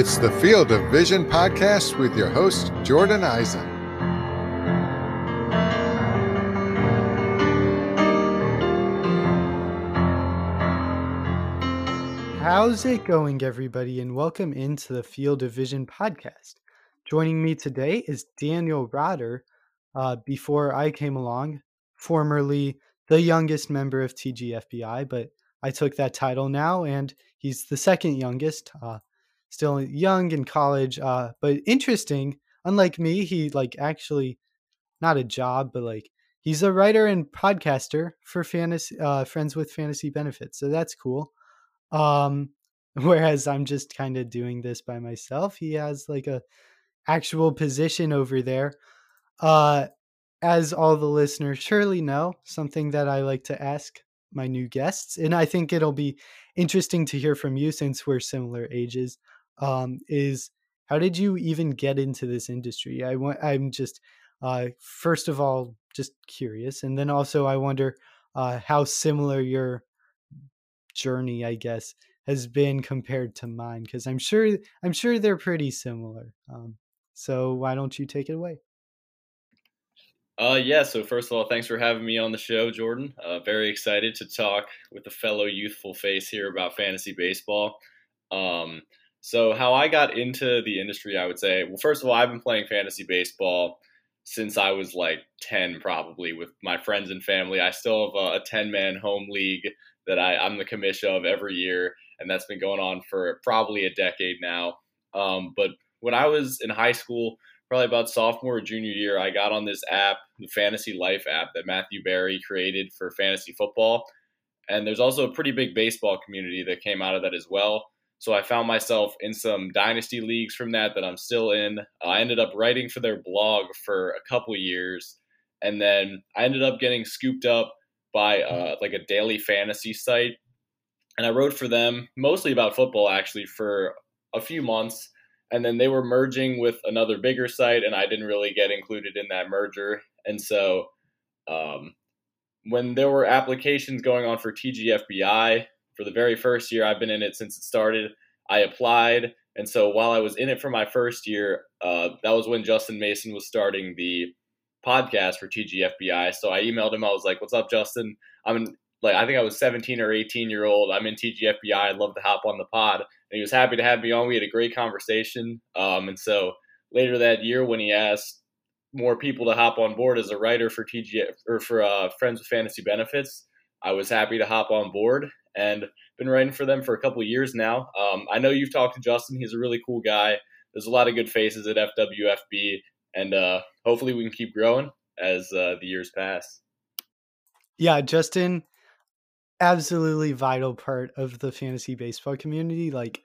It's the Field of Vision podcast with your host, Jordan Eisen. How's it going, everybody? And welcome into the Field of Vision podcast. Joining me today is Daniel Rotter. Uh, before I came along, formerly the youngest member of TGFBI, but I took that title now, and he's the second youngest. Uh, still young in college, uh, but interesting. Unlike me, he like actually not a job, but like he's a writer and podcaster for fantasy uh, friends with fantasy benefits. So that's cool. Um, whereas I'm just kind of doing this by myself. He has like a actual position over there. Uh, as all the listeners surely know, something that I like to ask my new guests, and I think it'll be interesting to hear from you since we're similar ages. Um, is how did you even get into this industry? I want. I'm just uh, first of all just curious, and then also I wonder uh, how similar your journey, I guess, has been compared to mine because I'm sure I'm sure they're pretty similar. Um, so why don't you take it away? Uh, yeah. So first of all, thanks for having me on the show, Jordan. Uh, very excited to talk with a fellow youthful face here about fantasy baseball. Um, so how I got into the industry, I would say, well, first of all, I've been playing fantasy baseball since I was like 10, probably with my friends and family. I still have a, a 10 man home league that I, I'm the commission of every year, and that's been going on for probably a decade now. Um, but when I was in high school, probably about sophomore or junior year, I got on this app, the Fantasy Life app that Matthew Berry created for fantasy football. And there's also a pretty big baseball community that came out of that as well. So I found myself in some dynasty leagues from that that I'm still in. I ended up writing for their blog for a couple years, and then I ended up getting scooped up by uh, like a daily fantasy site, and I wrote for them mostly about football actually for a few months, and then they were merging with another bigger site, and I didn't really get included in that merger, and so um, when there were applications going on for TGFBI for the very first year I've been in it since it started. I applied, and so while I was in it for my first year, uh, that was when Justin Mason was starting the podcast for TGFBI. So I emailed him. I was like, "What's up, Justin? I'm in, like I think I was 17 or 18 year old. I'm in TGFBI. I'd love to hop on the pod." And he was happy to have me on. We had a great conversation. Um, and so later that year, when he asked more people to hop on board as a writer for TGF or for uh, Friends with Fantasy Benefits, I was happy to hop on board and been writing for them for a couple years now. Um, I know you've talked to Justin; he's a really cool guy. There's a lot of good faces at FWFB, and uh, hopefully we can keep growing as uh, the years pass. Yeah, Justin, absolutely vital part of the fantasy baseball community. Like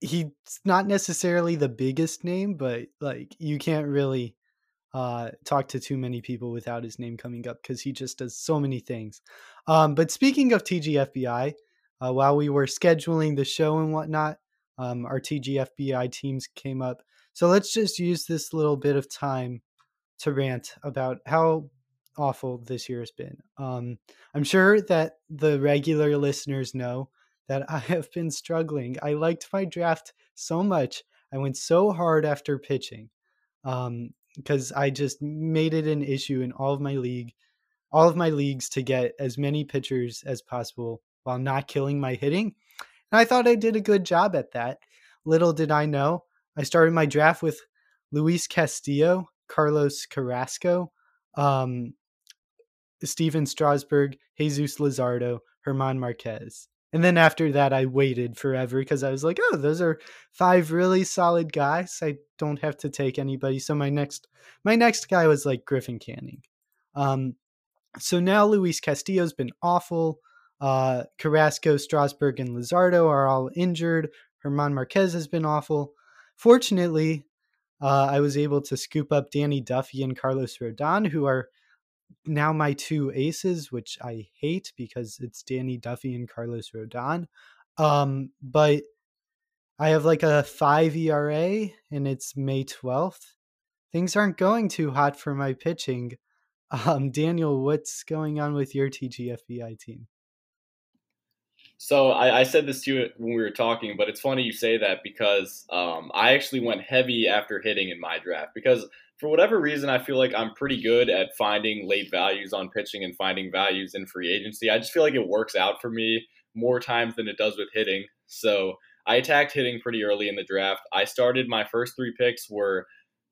he's not necessarily the biggest name, but like you can't really uh, talk to too many people without his name coming up because he just does so many things. Um, but speaking of TGFBI, uh, while we were scheduling the show and whatnot, um, our TGFBI teams came up. So let's just use this little bit of time to rant about how awful this year has been. Um, I'm sure that the regular listeners know that I have been struggling. I liked my draft so much. I went so hard after pitching. Um, because I just made it an issue in all of my league, all of my leagues to get as many pitchers as possible while not killing my hitting. And I thought I did a good job at that. Little did I know, I started my draft with Luis Castillo, Carlos Carrasco, um, Stephen Strasburg, Jesus Luzardo, German Marquez. And then after that, I waited forever because I was like, oh, those are five really solid guys. I don't have to take anybody. So my next my next guy was like Griffin Canning. Um, so now Luis Castillo's been awful. Uh, Carrasco, Strasburg, and Luzardo are all injured. German Marquez has been awful. Fortunately, uh, I was able to scoop up Danny Duffy and Carlos Rodon, who are now my two aces, which I hate because it's Danny Duffy and Carlos Rodon. Um, but I have like a five ERA and it's May 12th. Things aren't going too hot for my pitching. Um, Daniel, what's going on with your TGFBI team? So I, I, said this to you when we were talking, but it's funny you say that because um, I actually went heavy after hitting in my draft because for whatever reason I feel like I'm pretty good at finding late values on pitching and finding values in free agency. I just feel like it works out for me more times than it does with hitting. So I attacked hitting pretty early in the draft. I started my first three picks were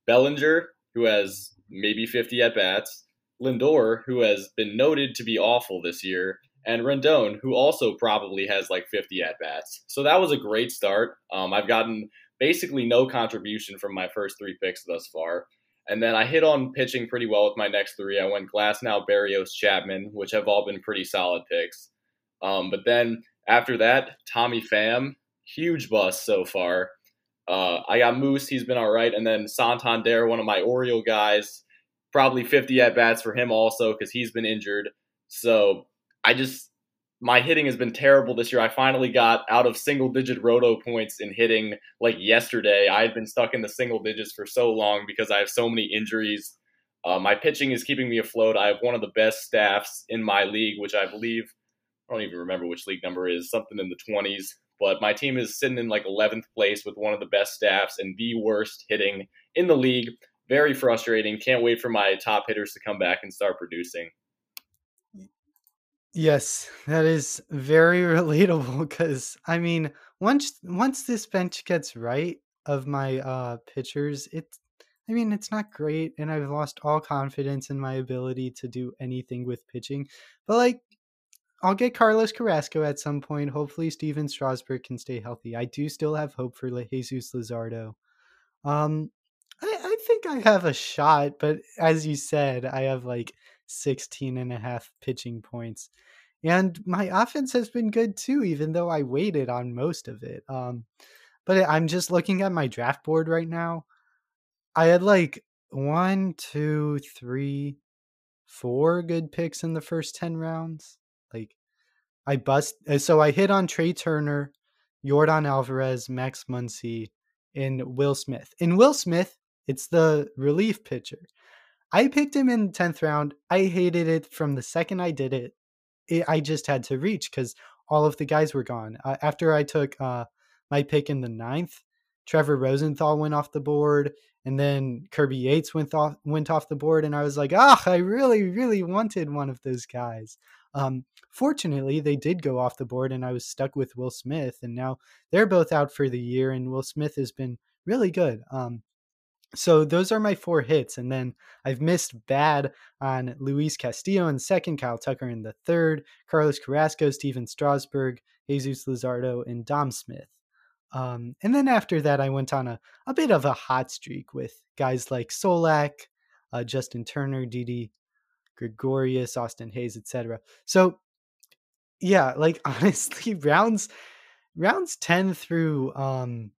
Bellinger, who has maybe 50 at bats, Lindor, who has been noted to be awful this year, and Rendon, who also probably has like 50 at bats. So that was a great start. Um, I've gotten basically no contribution from my first three picks thus far. And then I hit on pitching pretty well with my next three. I went Glass now, Berrios, Chapman, which have all been pretty solid picks. Um, but then after that, Tommy Pham, huge bust so far. Uh, I got Moose, he's been all right. And then Santander, one of my Oriole guys, probably 50 at bats for him also because he's been injured. So I just my hitting has been terrible this year. I finally got out of single digit roto points in hitting like yesterday. I had been stuck in the single digits for so long because I have so many injuries. Uh, my pitching is keeping me afloat. I have one of the best staffs in my league, which I believe I don't even remember which league number is something in the 20s. But my team is sitting in like 11th place with one of the best staffs and the worst hitting in the league. Very frustrating. Can't wait for my top hitters to come back and start producing. Yes, that is very relatable because I mean, once once this bench gets right of my uh pitchers, it's I mean, it's not great and I've lost all confidence in my ability to do anything with pitching. But like I'll get Carlos Carrasco at some point. Hopefully Steven Strasburg can stay healthy. I do still have hope for Jesus Luzardo. Um I, I think I have a shot, but as you said, I have like 16 and a half pitching points. And my offense has been good too, even though I waited on most of it. Um, but I'm just looking at my draft board right now. I had like one, two, three, four good picks in the first 10 rounds. Like I bust. Uh, so I hit on Trea Turner, Yordan Alvarez, Max Muncy, and Will Smith. In Will Smith, it's the relief pitcher. I picked him in the 10th round. I hated it from the second I did it it, I just had to reach because all of the guys were gone. Uh, after I took uh, my pick in the ninth, Trevor Rosenthal went off the board, and then Kirby Yates went off went off the board, and I was like, ah, I really, really wanted one of those guys. Um, fortunately, they did go off the board, and I was stuck with Will Smith, and now they're both out for the year, and Will Smith has been really good. Um, so those are my four hits and then i've missed bad on luis castillo in second kyle tucker in the third carlos carrasco stephen strasburg jesus luzardo and dom smith. Um, and then after that i went on a, a bit of a hot streak with guys like solak uh, justin turner Didi gregorius austin Hays, etc so yeah like honestly rounds rounds 10 through um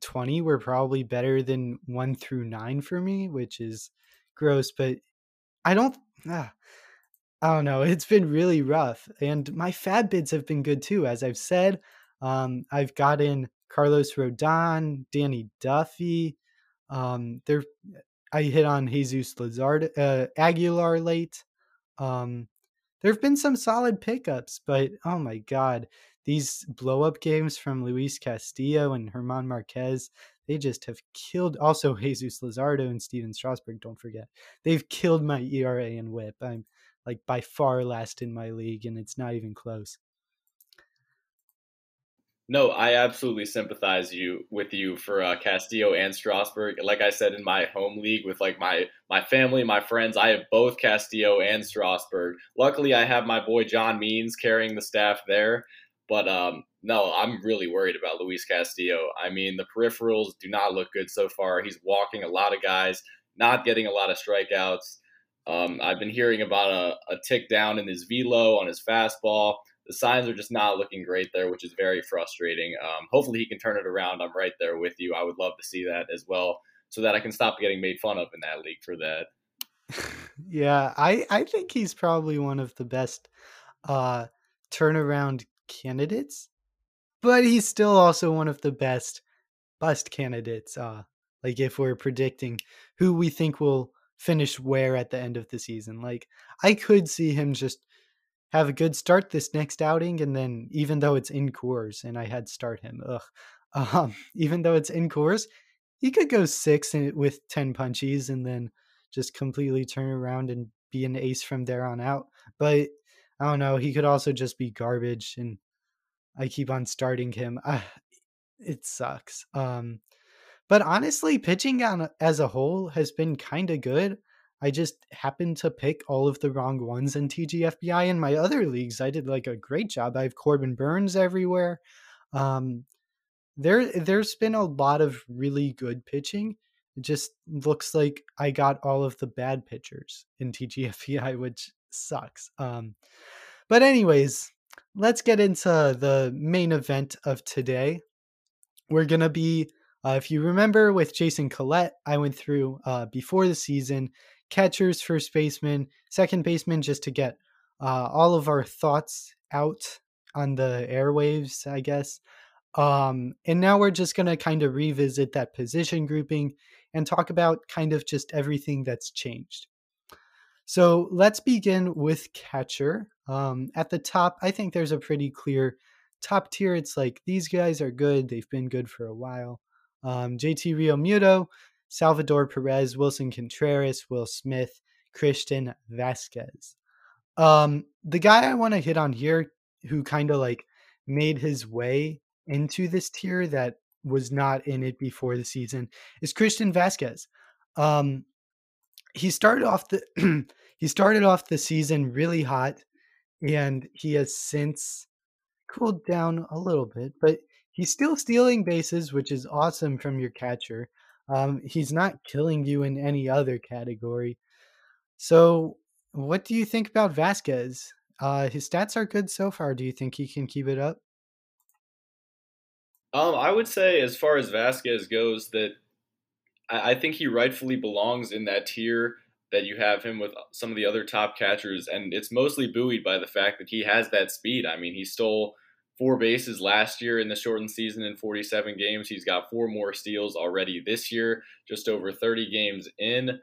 20 were probably better than 1 through 9 for me, which is gross, but I don't ah, I don't know. It's been really rough. And my FAAB bids have been good too. As I've said, um, I've gotten Carlos Rodon, Danny Duffy. Um, there, I hit on Jesus Lazard, uh, Aguilar late. Um, there have been some solid pickups, but oh my god, these blow up games from Luis Castillo and German Marquez, they just have killed. Also, Jesus Luzardo and Steven Strasburg, don't forget. They've killed my ERA and whip. I'm like by far last in my league, and it's not even close. No, I absolutely sympathize you with you for uh, Castillo and Strasburg. Like I said in my home league with like my my family, my friends, I have both Castillo and Strasburg. Luckily, I have my boy John Means carrying the staff there. But um, no, I'm really worried about Luis Castillo. I mean, the peripherals do not look good so far. He's walking a lot of guys, not getting a lot of strikeouts. Um, I've been hearing about a, a tick down in his velo on his fastball. The signs are just not looking great there, which is very frustrating. Um, hopefully, he can turn it around. I'm right there with you. I would love to see that as well, so that I can stop getting made fun of in that league for that. yeah, I I think he's probably one of the best uh, turnaround candidates, but he's still also one of the best bust candidates. Uh, like if we're predicting who we think will finish where at the end of the season, like I could see him just have a good start this next outing, and then even though it's in Coors and I had start him, ugh, um, even though it's in Coors, he could go six with ten punchies and then just completely turn around and be an ace from there on out. But I don't know. He could also just be garbage, and I keep on starting him. Uh, it sucks. Um, but honestly, pitching on as a whole has been kind of good. I just happened to pick all of the wrong ones in TGFBI. In my other leagues, I did like a great job. I have Corbin Burnes everywhere. Um, there, there's been a lot of really good pitching. It just looks like I got all of the bad pitchers in TGFBI, which sucks. Um, but anyways, let's get into the main event of today. We're gonna be, uh, if you remember, with Jason Collette, I went through uh, before the season catchers, first baseman, second baseman, just to get uh, all of our thoughts out on the airwaves, I guess. Um, and now we're just going to kind of revisit that position grouping and talk about kind of just everything that's changed. So let's begin with catcher. Um, at the top, I think there's a pretty clear top tier. It's like these guys are good. They've been good for a while. Um, JT Realmuto, Salvador Perez, Willson Contreras, Will Smith, Christian Vazquez. Um, the guy I want to hit on here, who kind of like made his way into this tier that was not in it before the season, is Christian Vazquez. Um, he started off the he started off the season really hot, and he has since cooled down a little bit, but he's still stealing bases, which is awesome from your catcher. Um, he's not killing you in any other category. So, what do you think about Vazquez? Uh, his stats are good so far. Do you think he can keep it up? Um, I would say, as far as Vazquez goes, that I, I think he rightfully belongs in that tier that you have him with some of the other top catchers, and it's mostly buoyed by the fact that he has that speed. I mean, he stole four bases last year in the shortened season in 47 games. He's got four more steals already this year, just over 30 games in.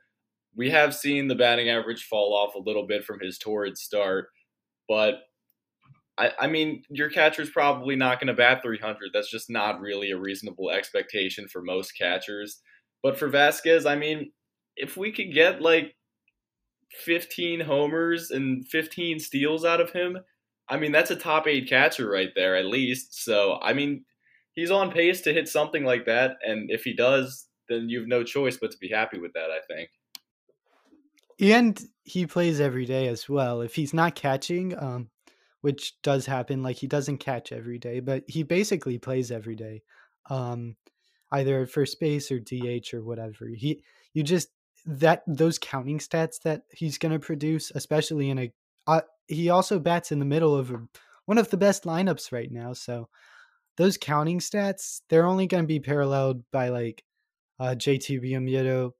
We have seen the batting average fall off a little bit from his torrid start, but I, I mean, your catcher's probably not going to bat 300. That's just not really a reasonable expectation for most catchers. But for Vazquez, I mean, if we could get like 15 homers and 15 steals out of him, I mean, that's a top eight catcher right there, at least. So, I mean, he's on pace to hit something like that. And if he does, then you have no choice but to be happy with that, I think. And he plays every day as well. If he's not catching, um, which does happen, like he doesn't catch every day, but he basically plays every day, um, either at first base or DH or whatever. He, you just that those counting stats that he's going to produce, especially in a uh, he also bats in the middle of a, one of the best lineups right now. So those counting stats, they're only going to be paralleled by like uh, JT Realmuto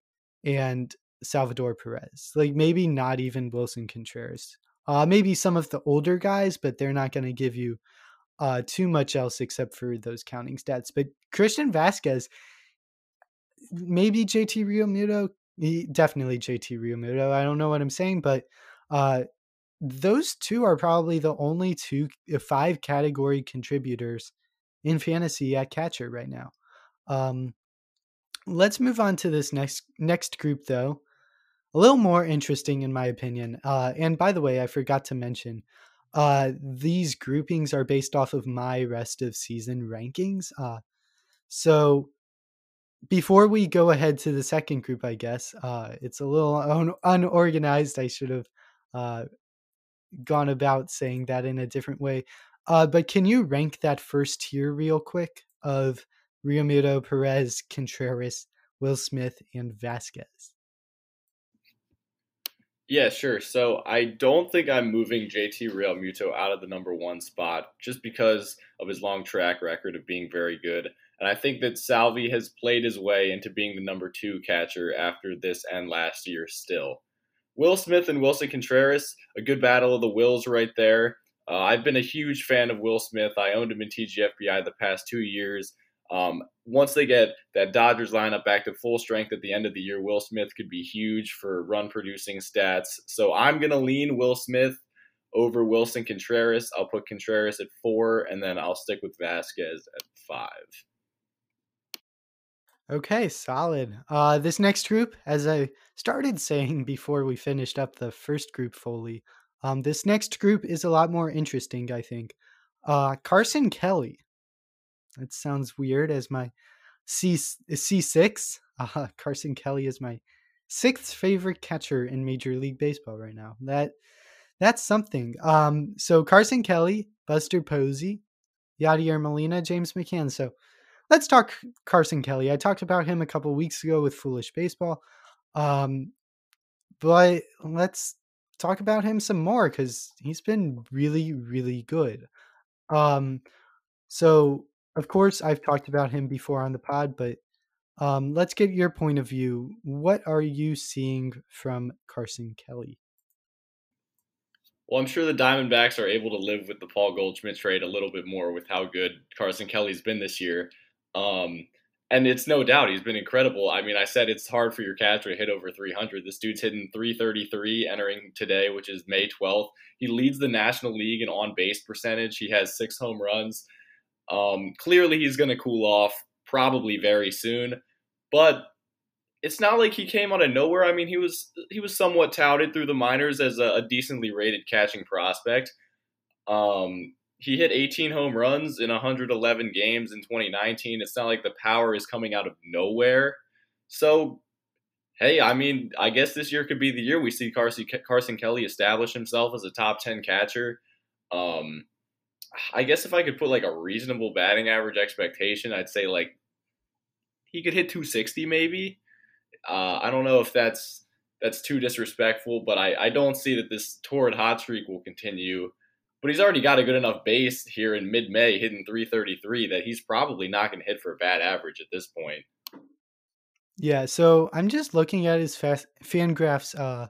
and Salvador Perez. Like maybe not even Willson Contreras. Uh, maybe some of the older guys, but they're not going to give you uh, too much else except for those counting stats. But Christian Vazquez, maybe JT Realmuto, he, definitely JT Realmuto. I don't know what I'm saying, but uh, those two are probably the only two uh, five category contributors in fantasy at catcher right now. Um, let's move on to this next next group though. A little more interesting in my opinion. Uh, and by the way, I forgot to mention uh, these groupings are based off of my rest of season rankings. Uh, so before we go ahead to the second group, I guess uh, it's a little un- unorganized. I should have uh, gone about saying that in a different way. Uh, but can you rank that first tier real quick of Realmuto, Perez, Contreras, Will Smith, and Vazquez? Yeah, sure. So I don't think I'm moving JT Realmuto out of the number one spot just because of his long track record of being very good. And I think that Salvi has played his way into being the number two catcher after this and last year still. Will Smith and Willson Contreras, a good battle of the wills right there. Uh, I've been a huge fan of Will Smith. I owned him in TGFBI the past two years. Um, once they get that Dodgers lineup back to full strength at the end of the year, Will Smith could be huge for run producing stats. So I'm going to lean Will Smith over Willson Contreras. I'll put Contreras at four, and then I'll stick with Vazquez at five. Okay, solid. Uh, this next group, as I started saying before we finished up the first group fully, um, this next group is a lot more interesting, I think. Uh, Carson Kelly. That sounds weird as my C C6. Uh, Carson Kelly is my sixth favorite catcher in Major League Baseball right now. That that's something. Um, so Carson Kelly, Buster Posey, Yadier Molina, James McCann. So let's talk Carson Kelly. I talked about him a couple weeks ago with Foolish Baseball. Um, but let's talk about him some more because he's been really, really good. Um, so of course I've talked about him before on the pod, but um, let's get your point of view. What are you seeing from Carson Kelly? Well, I'm sure the Diamondbacks are able to live with the Paul Goldschmidt trade a little bit more with how good Carson Kelly's been this year. Um, and it's no doubt he's been incredible. I mean, I said it's hard for your catcher to hit over 300. This dude's hitting 333 entering today, which is May 12th. He leads the National League in on base percentage. He has six home runs. Um, clearly, he's going to cool off probably very soon, but it's not like he came out of nowhere. I mean, he was he was somewhat touted through the minors as a, a decently rated catching prospect. Um, he hit 18 home runs in 111 games in 2019. It's not like the power is coming out of nowhere. So, hey, I mean, I guess this year could be the year we see Carson, Carson Kelly establish himself as a top 10 catcher. Um, I guess if I could put like a reasonable batting average expectation, I'd say like he could hit 260 maybe. Uh, I don't know if that's that's too disrespectful, but I, I don't see that this torrid hot streak will continue but he's already got a good enough base here in mid May, hitting 333, that he's probably not going to hit for a bad average at this point. Yeah, so I'm just looking at his fast, Fangraphs uh,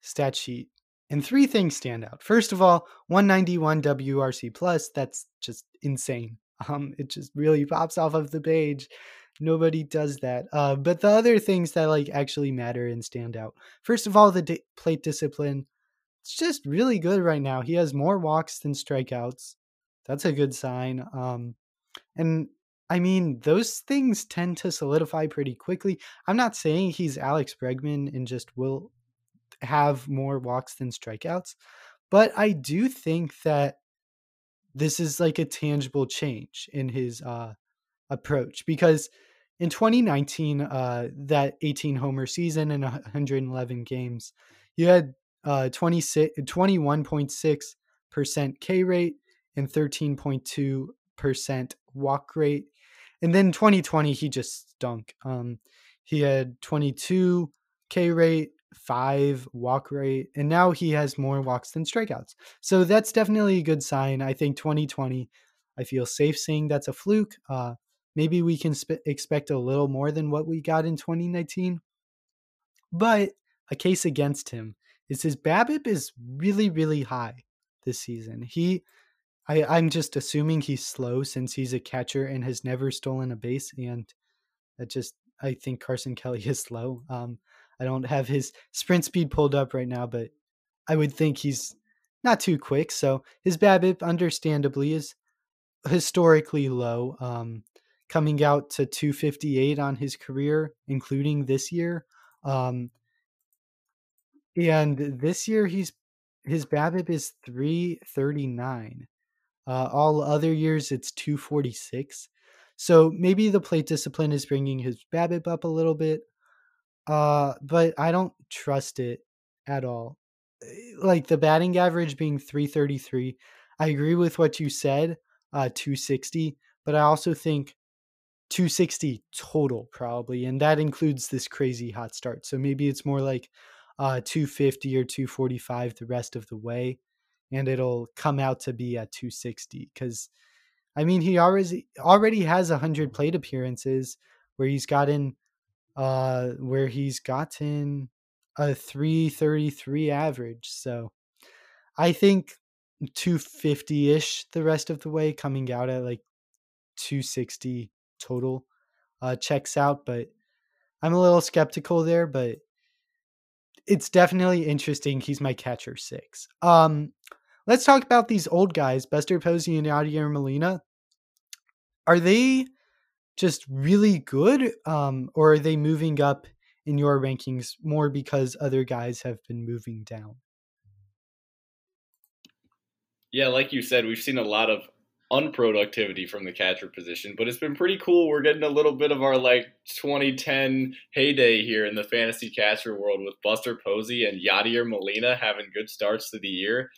stat sheet, and three things stand out. First of all, 191 WRC plus. That's just insane. Um, it just really pops off of the page. Nobody does that. Uh, but the other things that like actually matter and stand out. First of all, the plate discipline it's just really good right now. He has more walks than strikeouts. That's a good sign. Um, and I mean, those things tend to solidify pretty quickly. I'm not saying he's Alex Bregman and just will have more walks than strikeouts, but I do think that this is like a tangible change in his uh, approach because in 2019, uh, that 18 homer season and 111 games, you had uh, 21.6% K rate and 13.2% walk rate. And then 2020, he just stunk. Um, he had 22 K rate, five walk rate, and now he has more walks than strikeouts. So that's definitely a good sign. I think 2020, I feel safe saying that's a fluke. Uh, maybe we can sp- expect a little more than what we got in 2019. But a case against him is his BABIP is really really high this season. He I I'm just assuming he's slow since he's a catcher and has never stolen a base and that just I think Carson Kelly is slow. Um I don't have his sprint speed pulled up right now, but I would think he's not too quick. So his BABIP understandably is historically low. Um coming out to 258 on his career, including this year. Um, and this year he's his BABIP is 339. Uh, all other years it's 246. So maybe the plate discipline is bringing his BABIP up a little bit. Uh, but I don't trust it at all. Eh, like the batting average being 333. I agree with what you said, uh, 260, but I also think 260 total probably, and that includes this crazy hot start. So maybe it's more like uh, 250 or 245 the rest of the way, and it'll come out to be at 260. Because, I mean, he already already has 100 plate appearances where he's gotten, uh, where he's gotten a 333 average. So, I think 250 ish the rest of the way, coming out at like 260 total, uh, checks out. But I'm a little skeptical there, but it's definitely interesting. He's my catcher six. Um, let's talk about these old guys, Buster Posey and Yadier Molina. Are they just really good, um, or are they moving up in your rankings more because other guys have been moving down? Yeah, like you said, we've seen a lot of unproductivity from the catcher position, but it's been pretty cool. We're getting a little bit of our like 2010 heyday here in the fantasy catcher world with Buster Posey and Yadier Molina having good starts to the year,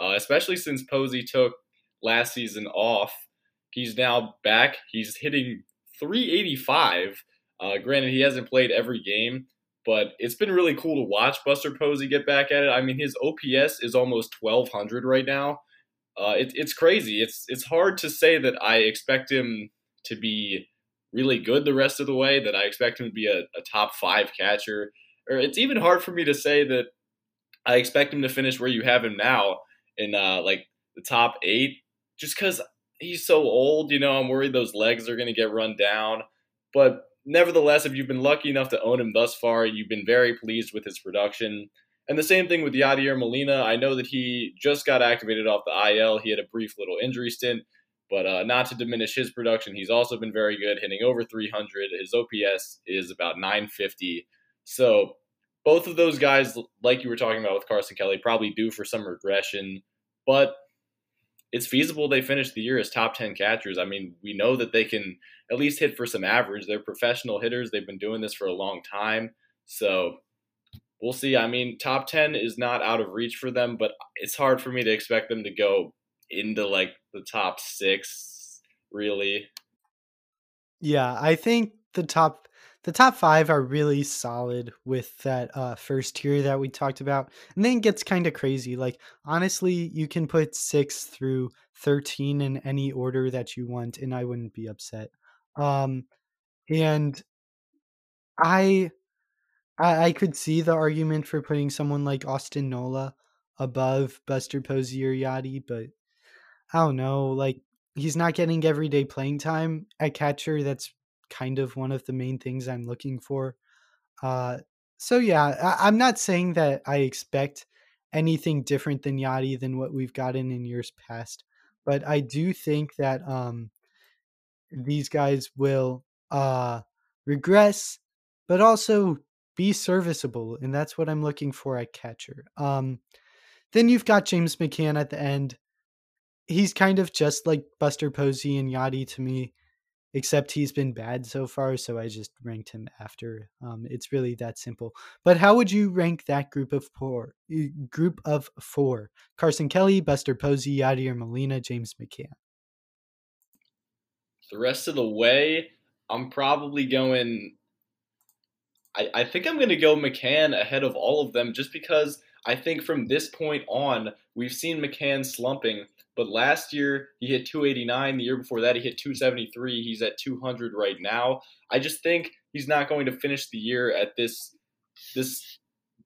uh, especially since Posey took last season off. He's now back. He's hitting 385. Uh, granted, he hasn't played every game, but it's been really cool to watch Buster Posey get back at it. I mean, his OPS is almost 1200 right now uh, it, it's crazy. It's it's hard to say that I expect him to be really good the rest of the way. That I expect him to be a, a top five catcher, or it's even hard for me to say that I expect him to finish where you have him now in uh, like the top eight, just because he's so old. You know, I'm worried those legs are going to get run down. But nevertheless, if you've been lucky enough to own him thus far, you've been very pleased with his production. And the same thing with Yadier Molina. I know that he just got activated off the IL. He had a brief little injury stint, but uh, not to diminish his production, he's also been very good, hitting over 300. His OPS is about 950. So both of those guys, like you were talking about with Carson Kelly, probably due for some regression, but it's feasible they finish the year as top 10 catchers. I mean, we know that they can at least hit for some average. They're professional hitters. They've been doing this for a long time. So we'll see. I mean, top 10 is not out of reach for them, but it's hard for me to expect them to go into like the top six, really. Yeah, I think the top the top five are really solid with that uh, first tier that we talked about, and then it gets kind of crazy. Like honestly, you can put six through thirteen in any order that you want, and I wouldn't be upset. Um, and I I, I could see the argument for putting someone like Austin Nola above Buster Posey or Yadi, but I don't know. Like he's not getting everyday playing time at catcher. That's kind of one of the main things I'm looking for. Uh, so yeah, I, am not saying that I expect anything different than Yadi than what we've gotten in years past, but I do think that um, these guys will uh, regress, but also be serviceable, and that's what I'm looking for at catcher. Um, then you've got James McCann at the end. He's kind of just like Buster Posey and Yadi to me, except he's been bad so far, so I just ranked him after. Um, it's really that simple. But how would you rank that group of four? Group of four: Carson Kelly, Buster Posey, Yadier Molina, James McCann. The rest of the way, I'm probably going I, I think I'm going to go McCann ahead of all of them just because I think from this point on, we've seen McCann slumping. But last year, he hit 289. The year before that, he hit 273. He's at 200 right now. I just think he's not going to finish the year at this this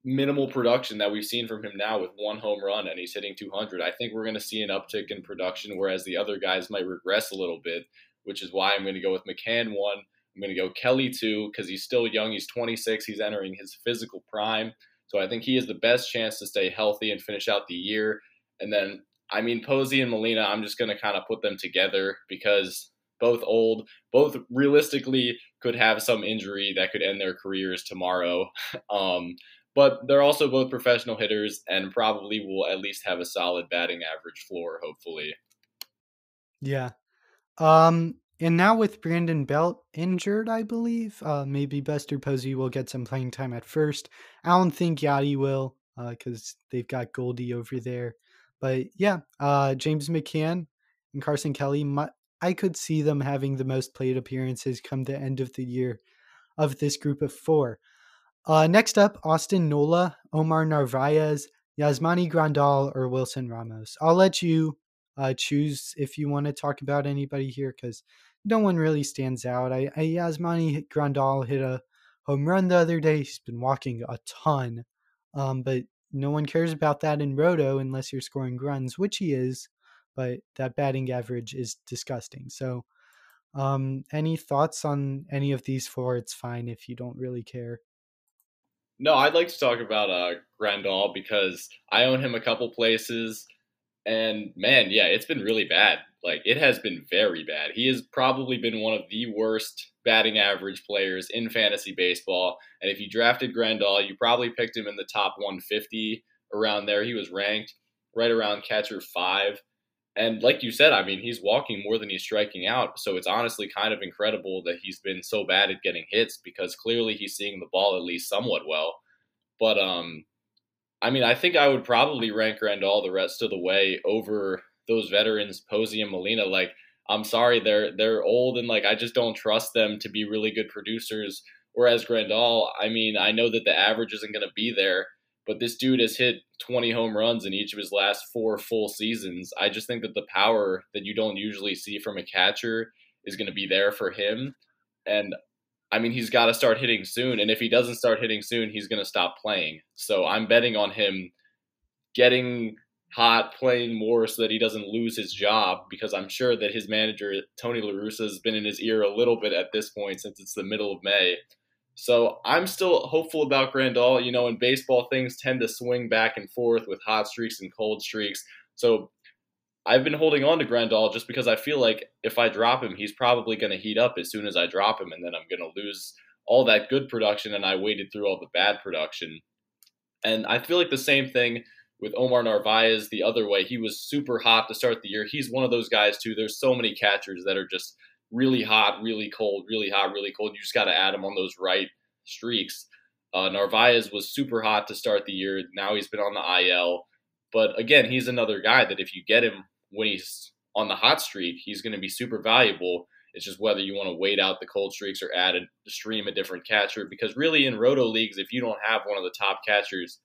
minimal production that we've seen from him now with one home run and he's hitting 200. I think we're going to see an uptick in production, whereas the other guys might regress a little bit, which is why I'm going to go with McCann one I'm going to go Kelly two because he's still young. He's 26. He's entering his physical prime. So I think he has the best chance to stay healthy and finish out the year. And then, I mean, Posey and Molina, I'm just going to kind of put them together because both old, both realistically could have some injury that could end their careers tomorrow. um, but they're also both professional hitters and probably will at least have a solid batting average floor, hopefully. Yeah. Um, and now with Brandon Belt injured, I believe, uh, maybe Buster Posey will get some playing time at first. I don't think Yadi will, because uh, they've got Goldie over there. But yeah, uh, James McCann and Carson Kelly, my, I could see them having the most played appearances come the end of the year of this group of four. Uh, next up, Austin Nola, Omar Narvaez, Yasmani Grandal, or Wilson Ramos. I'll let you uh, choose if you want to talk about anybody here because no one really stands out. I, I Yasmani Grandal hit a home run the other day. He's been walking a ton, um, but no one cares about that in Roto unless you're scoring runs, which he is. But that batting average is disgusting. So, um, any thoughts on any of these four? It's fine if you don't really care. No, I'd like to talk about uh, Grandal because I own him a couple places And man, yeah, it's been really bad. Like it has been very bad. He has probably been one of the worst batting average players in fantasy baseball. And if you drafted Grandal, you probably picked him in the top 150 around there. He was ranked right around catcher five. And like you said, I mean, he's walking more than he's striking out. So it's honestly kind of incredible that he's been so bad at getting hits because clearly he's seeing the ball at least somewhat well. But um, I mean, I think I would probably rank Grandal the rest of the way over those veterans, Posey and Molina. Like, I'm sorry, they're they're old and like I just don't trust them to be really good producers. Whereas Grandal, I mean, I know that the average isn't going to be there, but this dude has hit 20 home runs in each of his last four full seasons. I just think that the power that you don't usually see from a catcher is going to be there for him. And I mean, he's got to start hitting soon. And if he doesn't start hitting soon, he's going to stop playing. So I'm betting on him getting hot, playing more so that he doesn't lose his job because I'm sure that his manager, Tony La Russa, has been in his ear a little bit at this point since it's the middle of May. So I'm still hopeful about Grandal. You know, in baseball, things tend to swing back and forth with hot streaks and cold streaks. So I've been holding on to Grandal just because I feel like if I drop him, he's probably going to heat up as soon as I drop him, and then I'm going to lose all that good production, and I waited through all the bad production. And I feel like the same thing with Omar Narvaez the other way. He was super hot to start the year. He's one of those guys too. There's so many catchers that are just really hot, really cold, really hot, really cold. You just got to add them on those right streaks. Uh, Narvaez was super hot to start the year. Now he's been on the IL. But again, he's another guy that if you get him when he's on the hot streak, he's going to be super valuable. It's just whether you want to wait out the cold streaks or add a stream a different catcher. Because really, in roto leagues, if you don't have one of the top catchers,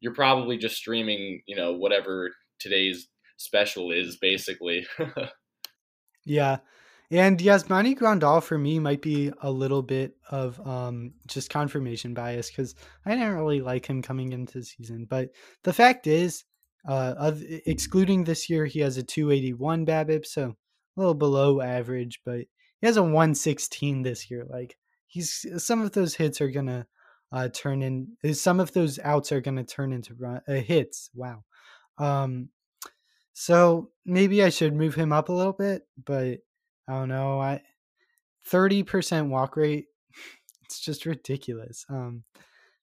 you're probably just streaming, you know, whatever today's special is, basically. yeah. And Yasmani Grandal for me might be a little bit of um, just confirmation bias because I didn't really like him coming into the season. But the fact is, uh, of, excluding this year, he has a 281 BABIP, so a little below average, but he has a 116 this year. Like he's some of those hits are gonna uh, turn in. Uh, some of those outs are gonna turn into run, uh, hits. Wow. Um, so maybe I should move him up a little bit, but I don't know. I 30% walk rate. It's just ridiculous. Um,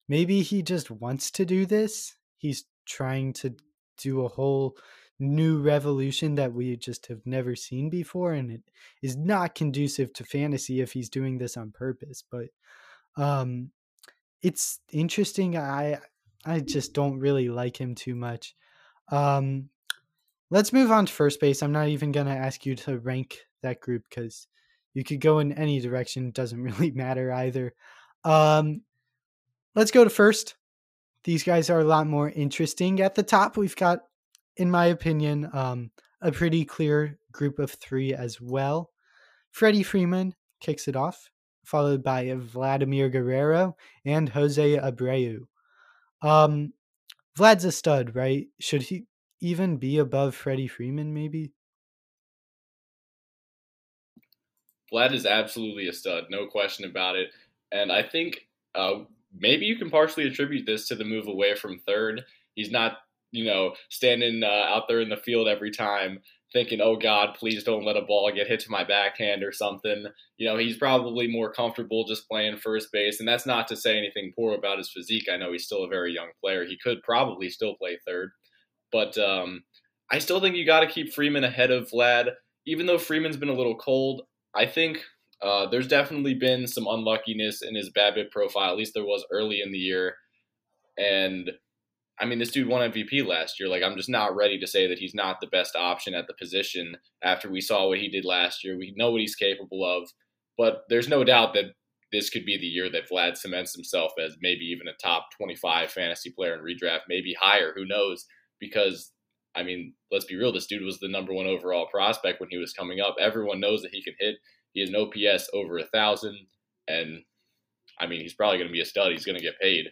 maybe he just wants to do this. He's trying to do a whole new revolution that we just have never seen before and it is not conducive to fantasy if he's doing this on purpose but um it's interesting i i just don't really like him too much um let's move on to first base i'm not even to ask you to rank that group cuz you could go in any direction it doesn't really matter either um let's go to first these guys are a lot more interesting. At the top, we've got, in my opinion, um, a pretty clear group of three as well. Freddie Freeman kicks it off, followed by Vladimir Guerrero and Jose Abreu. Um, Vlad's a stud, right? Should he even be above Freddie Freeman, maybe? Vlad is absolutely a stud, no question about it. And I think uh, maybe you can partially attribute this to the move away from third. He's not, you know, standing uh, out there in the field every time thinking, oh God, please don't let a ball get hit to my backhand or something. You know, he's probably more comfortable just playing first base. And that's not to say anything poor about his physique. I know he's still a very young player. He could probably still play third. But um, I still think you got to keep Freeman ahead of Vlad. Even though Freeman's been a little cold, I think uh, there's definitely been some unluckiness in his BABIP profile. At least there was early in the year, and I mean, this dude won MVP last year. Like, I'm just not ready to say that he's not the best option at the position after we saw what he did last year. We know what he's capable of, but there's no doubt that this could be the year that Vlad cements himself as maybe even a top 25 fantasy player in redraft, maybe higher. Who knows? Because I mean, let's be real. This dude was the number one overall prospect when he was coming up. Everyone knows that he can hit. He has an OPS over a thousand, and I mean, he's probably going to be a stud. He's going to get paid.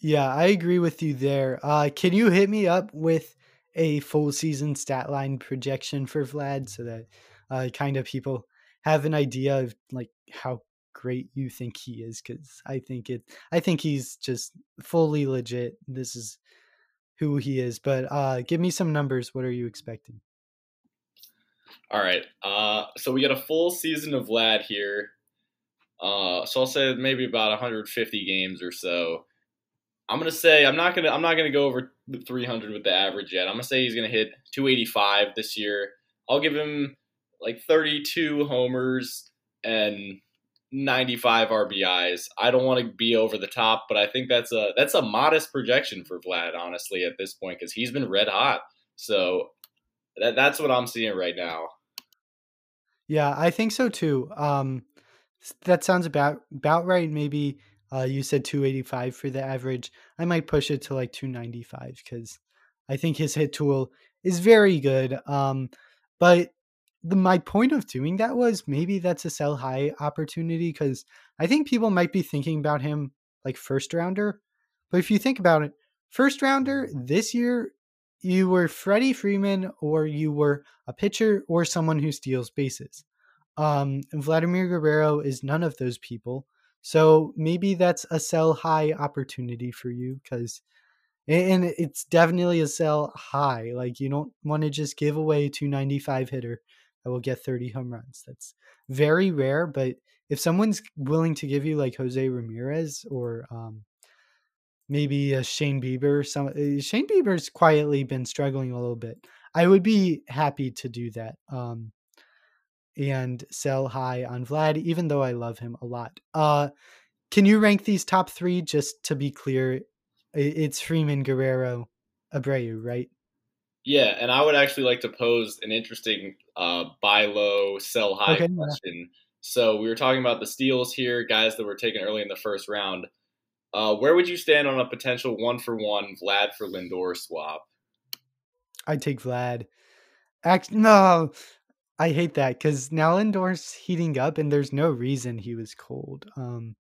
Yeah, I agree with you there. Uh, can you hit me up with a full season stat line projection for Vlad so that uh, kind of people have an idea of like how great you think he is? Because I think it, I think he's just fully legit. This is who he is, but uh, give me some numbers. What are you expecting? All right. Uh, so we got a full season of Vlad here. Uh, so I'll say maybe about 150 games or so. I'm gonna say I'm not gonna I'm not gonna go over 300 with the average yet. I'm gonna say he's gonna hit 285 this year. I'll give him like 32 homers and 95 RBIs. I don't want to be over the top, but I think that's a that's a modest projection for Vlad, honestly, at this point, because he's been red hot. So that, that's what I'm seeing right now. Yeah, I think so too. Um, that sounds about about right. Maybe uh, you said 285 for the average. I might push it to like 295 because I think his hit tool is very good. Um, but the, my point of doing that was maybe that's a sell high opportunity because I think people might be thinking about him like first rounder. But if you think about it, first rounder this year, you were Freddie Freeman or you were a pitcher or someone who steals bases. Um, Vladimir Guerrero is none of those people. So maybe that's a sell high opportunity for you because, and it's definitely a sell high. Like you don't want to just give away 295 hitter that will get 30 home runs. That's very rare. But if someone's willing to give you like Jose Ramirez or um, maybe a Shane Bieber, some uh, Shane Bieber's quietly been struggling a little bit. I would be happy to do that. Um, and sell high on Vlad, even though I love him a lot. Uh, can you rank these top three just to be clear? It's Freeman, Guerrero, Abreu, right? Yeah, and I would actually like to pose an interesting uh, buy low, sell high okay, question. Yeah. So we were talking about the steals here, guys that were taken early in the first round. Uh, where would you stand on a potential one for one Vlad for Lindor swap? I'd take Vlad. Act no, I hate that because now Lindor's heating up and there's no reason he was cold. Um,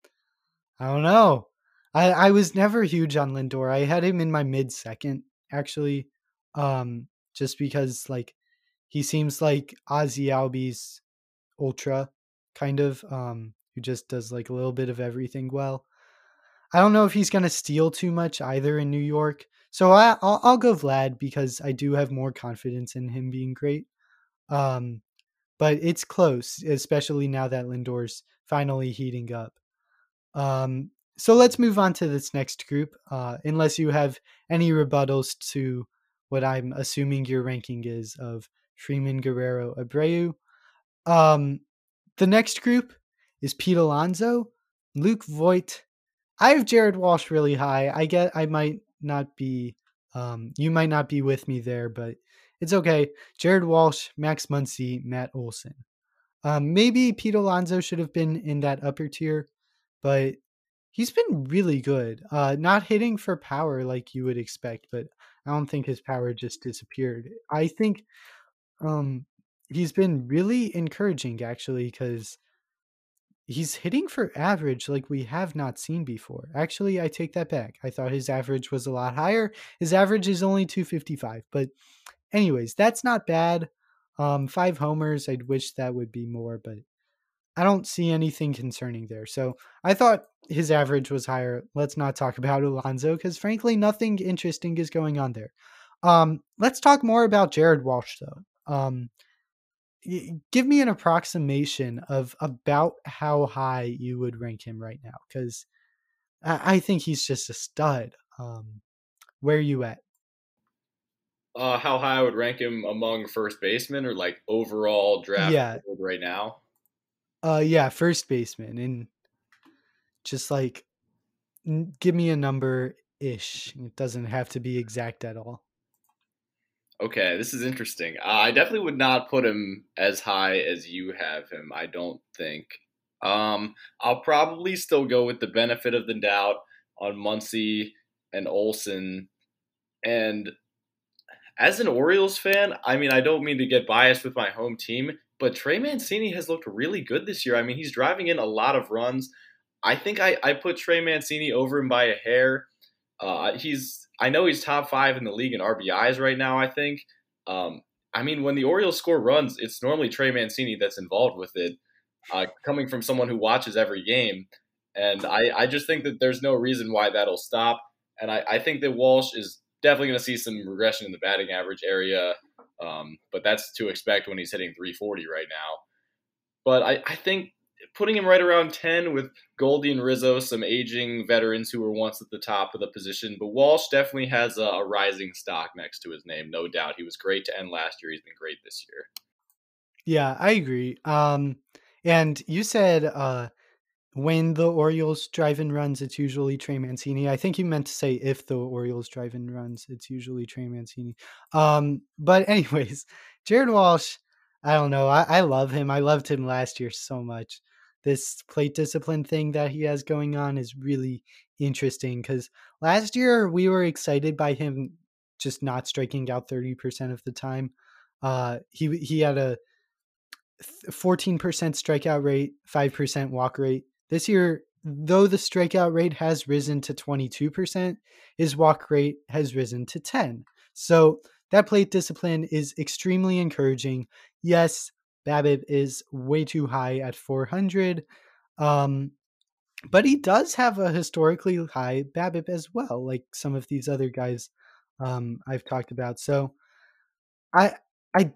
I don't know. I I was never huge on Lindor. I had him in my mid second actually, um, just because like he seems like Ozzie Albies ultra kind of um who just does like a little bit of everything well. I don't know if he's gonna steal too much either in New York, so I I'll, I'll go Vlad because I do have more confidence in him being great. Um, but it's close, especially now that Lindor's finally heating up. Um, so let's move on to this next group. Uh, unless you have any rebuttals to what I'm assuming your ranking is of Freeman, Guerrero, Abreu. Um, the next group is Pete Alonso, Luke Voit. I have Jared Walsh really high. I get I might not be um, you might not be with me there, but it's okay. Jared Walsh, Max Muncy, Matt Olson. Um, maybe Pete Alonso should have been in that upper tier, but he's been really good. Uh, not hitting for power like you would expect, but I don't think his power just disappeared. I think um, he's been really encouraging actually because he's hitting for average like we have not seen before. Actually, I take that back. I thought his average was a lot higher. His average is only 255, but anyways, that's not bad. Um, five homers. I'd wish that would be more, but I don't see anything concerning there. So I thought his average was higher. Let's not talk about Alonso because, frankly, nothing interesting is going on there. Um, let's talk more about Jared Walsh, though. Um, give me an approximation of about how high you would rank him right now because I, I think he's just a stud. Um, where are you at? Uh, how high I would rank him among first basemen or like overall draft yeah. right now? Uh, yeah, first baseman, and just like give me a number ish. It doesn't have to be exact at all. Okay, this is interesting. Uh, I definitely would not put him as high as you have him. I don't think. Um, I'll probably still go with the benefit of the doubt on Muncy and Olson, and as an Orioles fan, I mean, I don't mean to get biased with my home team, but Trey Mancini has looked really good this year. I mean, he's driving in a lot of runs. I think I, I put Trey Mancini over him by a hair. Uh, he's I know he's top five in the league in RBIs right now. I think. Um, I mean, when the Orioles score runs, it's normally Trey Mancini that's involved with it. Uh, coming from someone who watches every game, and I, I just think that there's no reason why that'll stop. And I, I think that Walsh is definitely going to see some regression in the batting average area, um, but that's to expect when he's hitting 340 right now. But I, I think putting him right around 10 with Goldie and Rizzo, some aging veterans who were once at the top of the position. But Walsh definitely has a, a, rising stock next to his name, no doubt. He was great to end last year. He's been great this year. Yeah, I agree. Um, and you said uh, when the Orioles drive in runs, it's usually Trey Mancini. I think you meant to say if the Orioles drive in runs, it's usually Trey Mancini. Um, but anyways, Jared Walsh, I don't know. I, I love him. I loved him last year so much. This plate discipline thing that he has going on is really interesting because last year we were excited by him just not striking out 30% of the time. Uh, he he had a 14% strikeout rate, 5% walk rate. This year, though the strikeout rate has risen to 22%, his walk rate has risen to 10. So that plate discipline is extremely encouraging. Yes, BABIP is way too high at 400. Um, but he does have a historically high BABIP as well, like some of these other guys um, I've talked about. So I I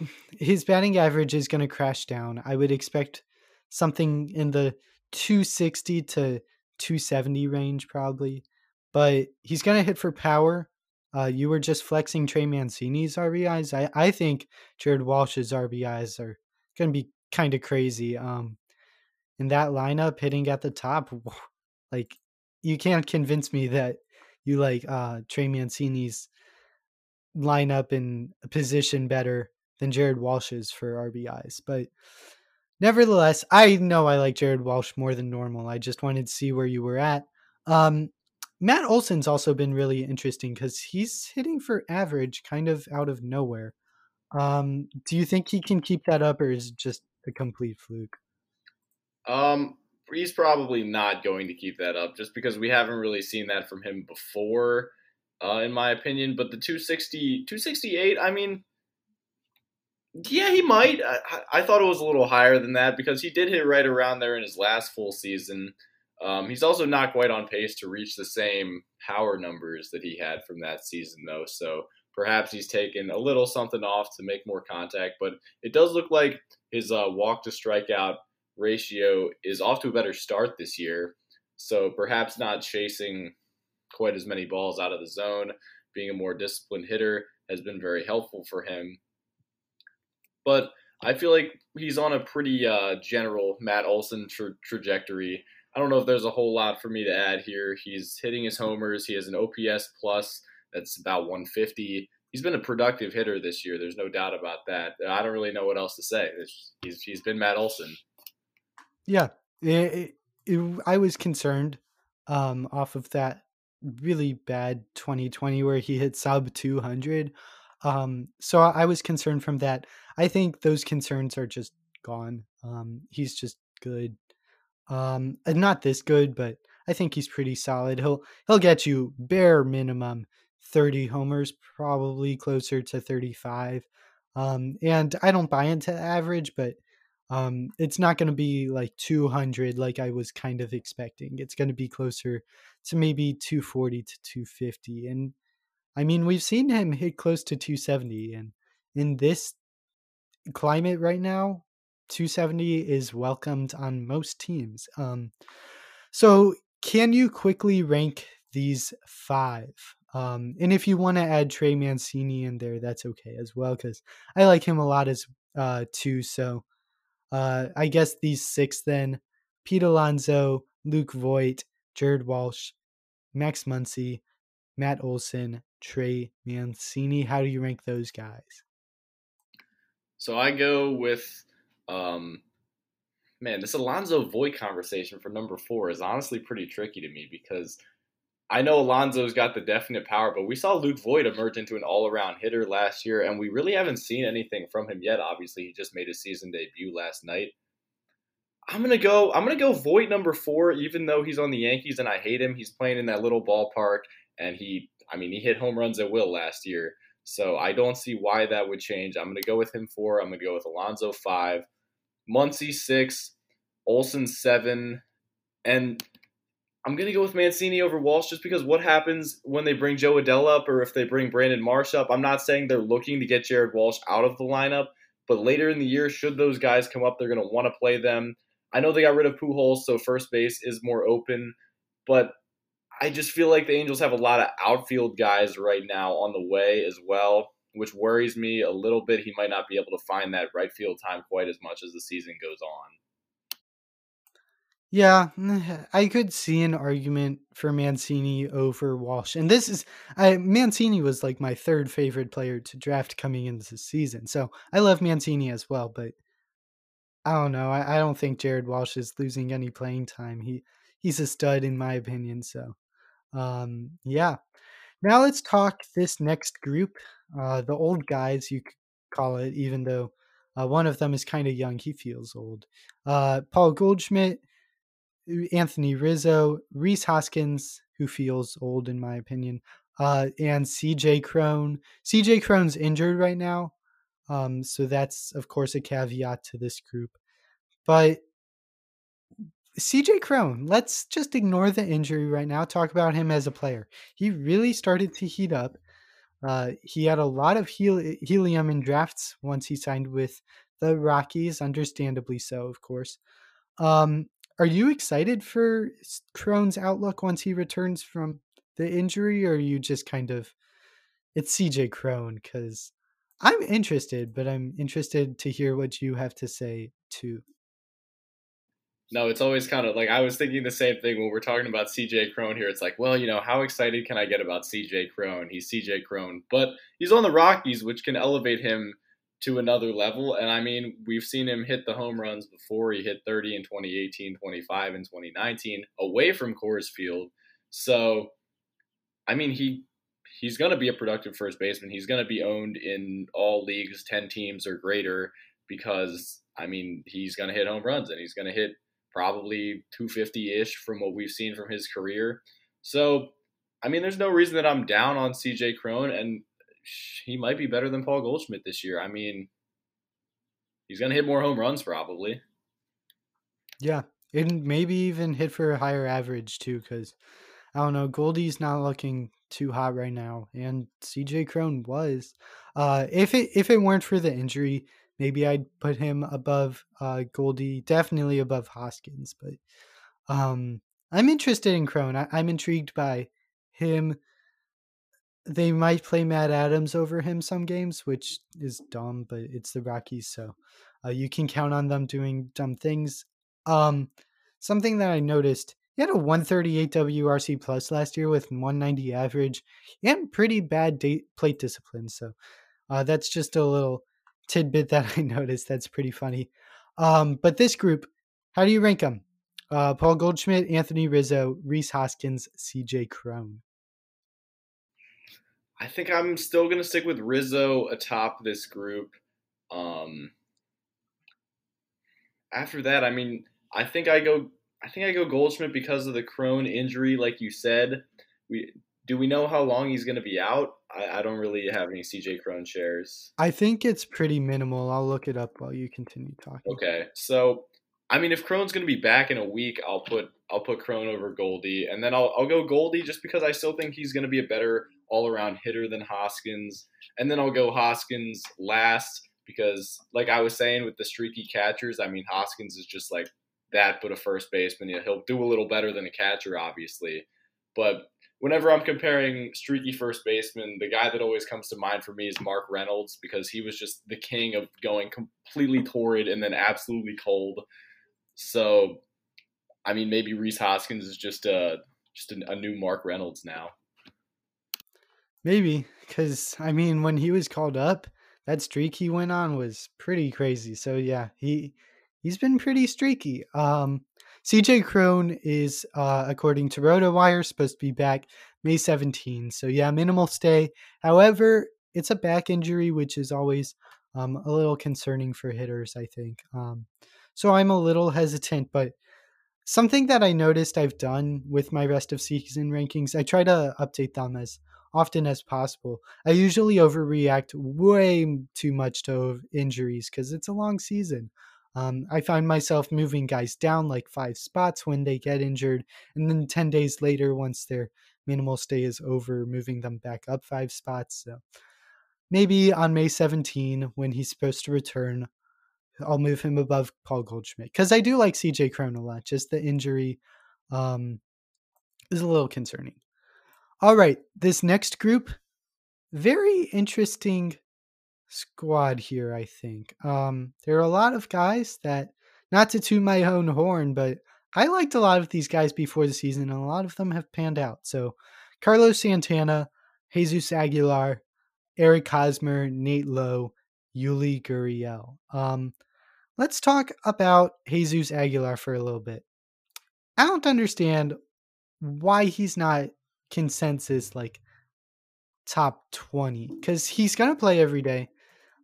his batting average is going to crash down. I would expect something in the 260 to 270 range probably, but he's to hit for power. Uh, you were just flexing Trey Mancini's RBIs. I, I think Jared Walsh's RBIs are to be kind of crazy. Um, in that lineup, hitting at the top, like you can't convince me that you like uh, Trey Mancini's lineup a position better than Jared Walsh's for RBIs. But nevertheless, I know I like Jared Walsh more than normal. I just wanted to see where you were at. Um, Matt Olson's also been really interesting because he's hitting for average kind of out of nowhere. Um, do you think he can keep that up, or is it just a complete fluke? Um, he's probably not going to keep that up just because we haven't really seen that from him before, uh, in my opinion. But the 260, 268, I mean, yeah, he might. I, I, thought it was a little higher than that because he did hit right around there in his last full season. Um, he's also not quite on pace to reach the same power numbers that he had from that season, though. So perhaps he's taken a little something off to make more contact. But it does look like his uh, walk to strikeout ratio is off to a better start this year. So perhaps not chasing quite as many balls out of the zone, being a more disciplined hitter has been very helpful for him. But I feel like he's on a pretty uh, general Matt Olson tra- trajectory. I don't know if there's a whole lot for me to add here. He's hitting his homers. He has an OPS plus that's about 150. He's been a productive hitter this year. There's no doubt about that. I don't really know what else to say. He's, he's been Matt Olson. Yeah, it, it, I was concerned um, off of that really bad 2020 where he hit sub 200. Um, so I was concerned from that. I think those concerns are just gone. Um, he's just good. Um, not this good, but I think he's pretty solid. He'll he'll get you bare minimum 30 homers, probably closer to 35. Um, and I don't buy into average, but um, it's not going to be like 200 like I was kind of expecting. It's going to be closer to maybe 240 to 250. And I mean, we've seen him hit close to 270, and in this climate right now, 270 is welcomed on most teams. Um, so, can you quickly rank these five? Um, and if you want to add Trey Mancini in there, that's okay as well, because I like him a lot as uh, too. So, uh, I guess these six then Pete Alonso, Luke Voit, Jared Walsh, Max Muncy, Matt Olson, Trey Mancini. How do you rank those guys? So I go with, um, man, this Alonso Voit conversation for number four is honestly pretty tricky to me because I know Alonso's got the definite power, but we saw Luke Voit emerge into an all around hitter last year, and we really haven't seen anything from him yet. Obviously, he just made his season debut last night. I'm gonna go. I'm gonna go Voit number four, even though he's on the Yankees and I hate him. He's playing in that little ballpark, and he, I mean, he hit home runs at will last year. So I don't see why that would change. I'm going to go with him four. I'm going to go with Alonso five, Muncy six, Olson seven, and I'm gonna go with Mancini over Walsh just because what happens when they bring Jo Adell up or if they bring Brandon Marsh up. I'm not saying they're looking to get Jared Walsh out of the lineup, but later in the year, should those guys come up, they're gonna want to play them. I know they got rid of Pujols, so first base is more open, but I just feel like the Angels have a lot of outfield guys right now on the way as well, which worries me a little bit. He might not be able to find that right field time quite as much as the season goes on. Yeah, I could see an argument for Mancini over Walsh. And this is I Mancini was like my third favorite player to draft coming into the season. So I love Mancini as well, but I don't know. I, I don't think Jared Walsh is losing any playing time. He he's a stud in my opinion. So um yeah. Now let's talk this next group. Uh the old guys you could call it, even though uh, one of them is kind of young. He feels old. Uh, Paul Goldschmidt, Anthony Rizzo, Rhys Hoskins, who feels old in my opinion, uh, and CJ Cron. CJ Cron's injured right now, um, so that's of course a caveat to this group. But CJ Cron, let's just ignore the injury right now. Talk about him as a player. He really started to heat up. Uh, he had a lot of hel- helium in drafts once he signed with the Rockies, understandably so, of course. Um, are you excited for Cron's outlook once he returns from the injury, or are you just kind of it's CJ Cron? Because I'm interested, but I'm interested to hear what you have to say too. No, it's always kind of like I was thinking the same thing when we're talking about CJ Cron here. It's like, well, you know, how excited can I get about CJ Cron? He's CJ Cron, but he's on the Rockies, which can elevate him to another level. And I mean, we've seen him hit the home runs before. He hit 30 in 2018, 25 in 2019 away from Coors Field. So, I mean, he he's going to be a productive first baseman. He's going to be owned in all leagues, 10 teams or greater because I mean, he's going to hit home runs and he's going to hit probably 250-ish from what we've seen from his career. So, I mean, there's no reason that I'm down on CJ Cron and he might be better than Paul Goldschmidt this year. I mean, he's going to hit more home runs probably. Yeah, and maybe even hit for a higher average too, because I don't know, Goldie's not looking too hot right now, and CJ Cron was. Uh, if it if it weren't for the injury, maybe I'd put him above uh, Goldie, definitely above Hoskins. But um, I'm interested in Cron. I, I'm intrigued by him they might play Matt Adams over him some games, which is dumb, but it's the Rockies, so uh, you can count on them doing dumb things. Um, something that I noticed, he had a 138 WRC plus last year with 190 average and pretty bad plate discipline. So uh, that's just a little tidbit that I noticed. That's pretty funny. Um, but this group, how do you rank them? Uh, Paul Goldschmidt, Anthony Rizzo, Rhys Hoskins, CJ Cron. I think I'm still gonna stick with Rizzo atop this group. Um, after that, I mean, I think I go. I think I go Goldschmidt because of the Cron injury, like you said. We do we know how long he's going to be out? I, I, don't really have any CJ Cron shares. I think it's pretty minimal. I'll look it up while you continue talking. Okay, so I mean, if Cron's going to be back in a week, I'll put I'll put Cron over Goldie, and then I'll I'll go Goldie just because I still think he's going to be a better all around hitter than Hoskins, and then I'll go Hoskins last because, like I was saying with the streaky catchers, I mean Hoskins is just like that, but a first baseman. He'll do a little better than a catcher, obviously, but whenever I'm comparing streaky first baseman, the guy that always comes to mind for me is Mark Reynolds because he was just the king of going completely torrid and then absolutely cold. So, I mean, maybe Rhys Hoskins is just a just a, a new Mark Reynolds now. Maybe because I mean, when he was called up, that streak he went on was pretty crazy. So yeah, he he's been pretty streaky. Um, CJ Cron is, uh, according to RotoWire, supposed to be back May 17. So yeah, minimal stay. However, it's a back injury, which is always um, a little concerning for hitters. I think. Um, so I'm a little hesitant, but something that I noticed I've done with my rest of season rankings, I try to update them as often as possible. I usually overreact way too much to injuries because it's a long season. Um, I find myself moving guys down like five spots when they get injured, and then 10 days later, once their minimal stay is over, moving them back up five spots. So maybe on May 17, when he's supposed to return, I'll move him above Paul Goldschmidt because I do like CJ Cron a lot. Just the injury um, is a little concerning. All right, this next group, very interesting squad here, I think. Um, there are a lot of guys that, not to toot my own horn, but I liked a lot of these guys before the season, and a lot of them have panned out. So, Carlos Santana, Jesus Aguilar, Eric Hosmer, Nate Lowe, Yuli Gurriel. Um, let's talk about Jesus Aguilar for a little bit. I don't understand why he's not consensus like top 20 because he's going to play every day.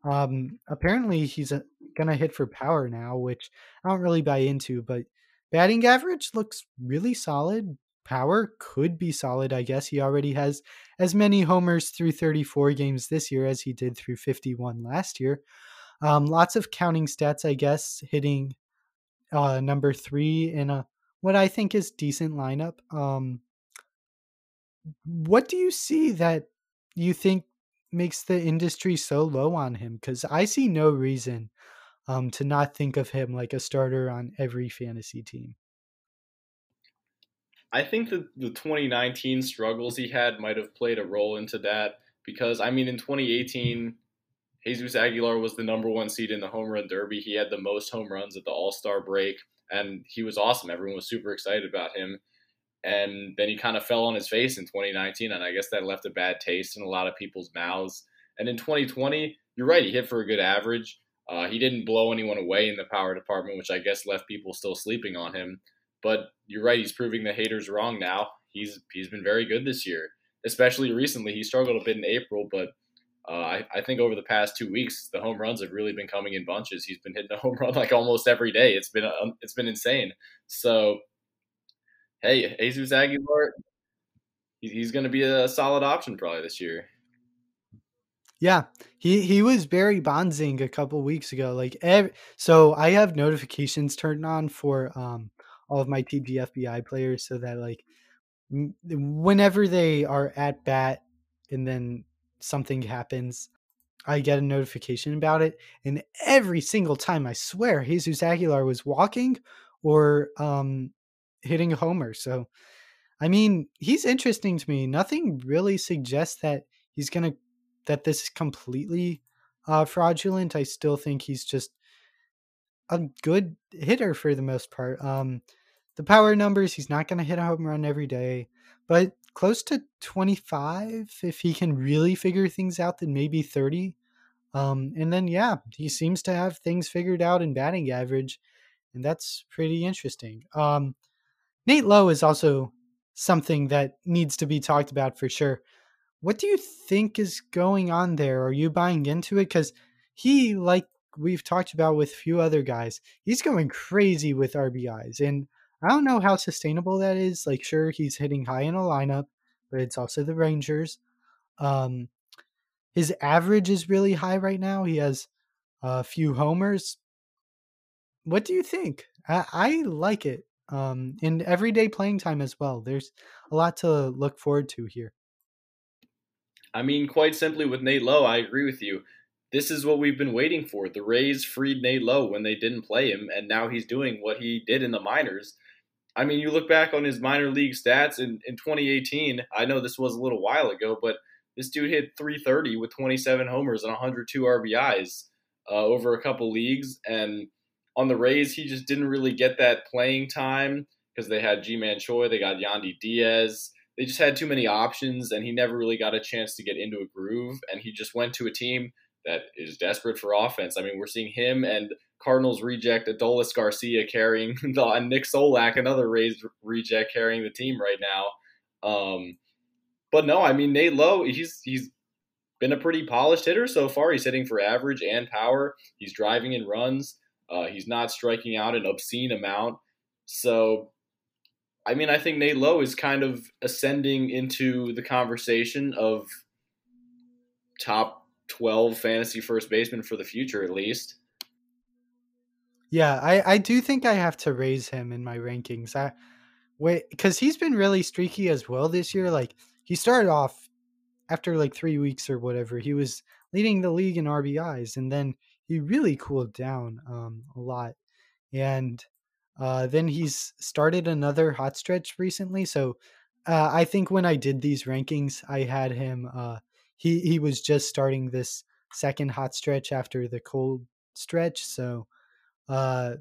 Um, apparently he's uh, gonna hit for power now, which I don't really buy into. But batting average looks really solid. Power could be solid, I guess. He already has as many homers through 34 games this year as he did through 51 last year. Um, lots of counting stats, I guess, hitting uh, number three in a what I think is decent lineup. Um, what do you see that you think makes the industry so low on him because I see no reason um, to not think of him like a starter on every fantasy team. I think that the 2019 struggles he had might have played a role into that because, I mean, in 2018, Jesus Aguilar was the number one seed in the home run derby. He had the most home runs at the All Star break, and he was awesome. Everyone was super excited about him and then he kind of fell on his face in 2019, and I guess that left a bad taste in a lot of people's mouths. And in 2020, you're right, he hit for a good average. Uh, he didn't blow anyone away in the power department, which I guess left people still sleeping on him. But you're right, he's proving the haters wrong now. He's he's been very good this year, especially recently. He struggled a bit in April, but uh, I, I, think over the past two weeks, the home runs have really been coming in bunches. He's been hitting a home run like almost every day. It's been um, it's been insane. So hey, Jesus Aguilar, he's going to be a solid option probably this year. Yeah, he he was Barry Bondsing a couple weeks ago. Like, every, so I have notifications turned on for um all of my TGFBI players, so that like whenever they are at bat and then something happens, I get a notification about it. And every single time, I swear, Jesus Aguilar was walking or um hitting a homer. So, I mean, he's interesting to me. Nothing really suggests that he's gonna that this is completely uh, fraudulent. I still think he's just a good hitter for the most part. Um, the power numbers, he's not going to hit a home run every day, but close to 25 if he can really figure things out, then maybe 30. Um, and then, yeah, he seems to have things figured out in batting average, and that's pretty interesting. Um, Nate Lowe is also something that needs to be talked about for sure. What do you think is going on there? Are you buying into it? Because he, like we've talked about with a few other guys, he's going crazy with RBIs. And I don't know how sustainable that is. Like, sure, he's hitting high in a lineup, but it's also the Rangers. Um, his average is really high right now. He has a few homers. What do you think? I, I like it um, and everyday playing time as well. There's a lot to look forward to here. I mean, quite simply with Nate Lowe, I agree with you. This is what we've been waiting for. The Rays freed Nate Lowe when they didn't play him, and now he's doing what he did in the minors. I mean, you look back on his minor league stats in, in 2018. I know this was a little while ago, but this dude hit 330 with 27 homers and 102 RBIs uh, over a couple leagues. And on the Rays, he just didn't really get that playing time because they had Ji-Man Choi, they got Yandy Diaz. They just had too many options, and he never really got a chance to get into a groove. And he just went to a team that is desperate for offense. I mean, we're seeing him and Cardinals reject Adolis Garcia carrying the and Nick Solak, another Rays reject, carrying the team right now. Um, but no, I mean Nate Lowe, he's he's been a pretty polished hitter so far. He's hitting for average and power. He's driving in runs. Uh, he's not striking out an obscene amount. So, I mean, I think Nate Lowe is kind of ascending into the conversation of top 12 fantasy first baseman for the future, at least. Yeah, I I do think I have to raise him in my rankings. I wait because he's been really streaky as well this year. Like he started off after like three weeks or whatever, he was leading the league in RBIs, and then he really cooled down um, a lot. And uh, then he's started another hot stretch recently. So uh, I think when I did these rankings, I had him. Uh, he he was just starting this second hot stretch after the cold stretch. So uh,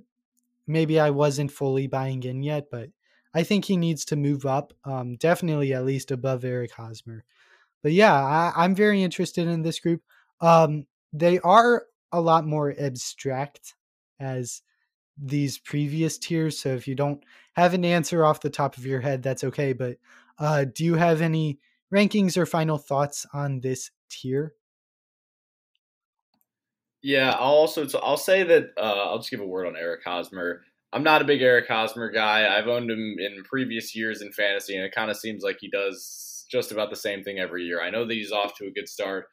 maybe I wasn't fully buying in yet, but I think he needs to move up. Um, definitely at least above Eric Hosmer. But yeah, I, am very interested in this group. Um, they are a lot more abstract as these previous tiers. So if you don't have an answer off the top of your head, that's okay. But uh, do you have any rankings or final thoughts on this tier? Yeah, I'll also I'll say that uh, I'll just give a word on Eric Hosmer. I'm not a big Eric Hosmer guy. I've owned him in previous years in fantasy, and it kind of seems like he does just about the same thing every year. I know that he's off to a good start,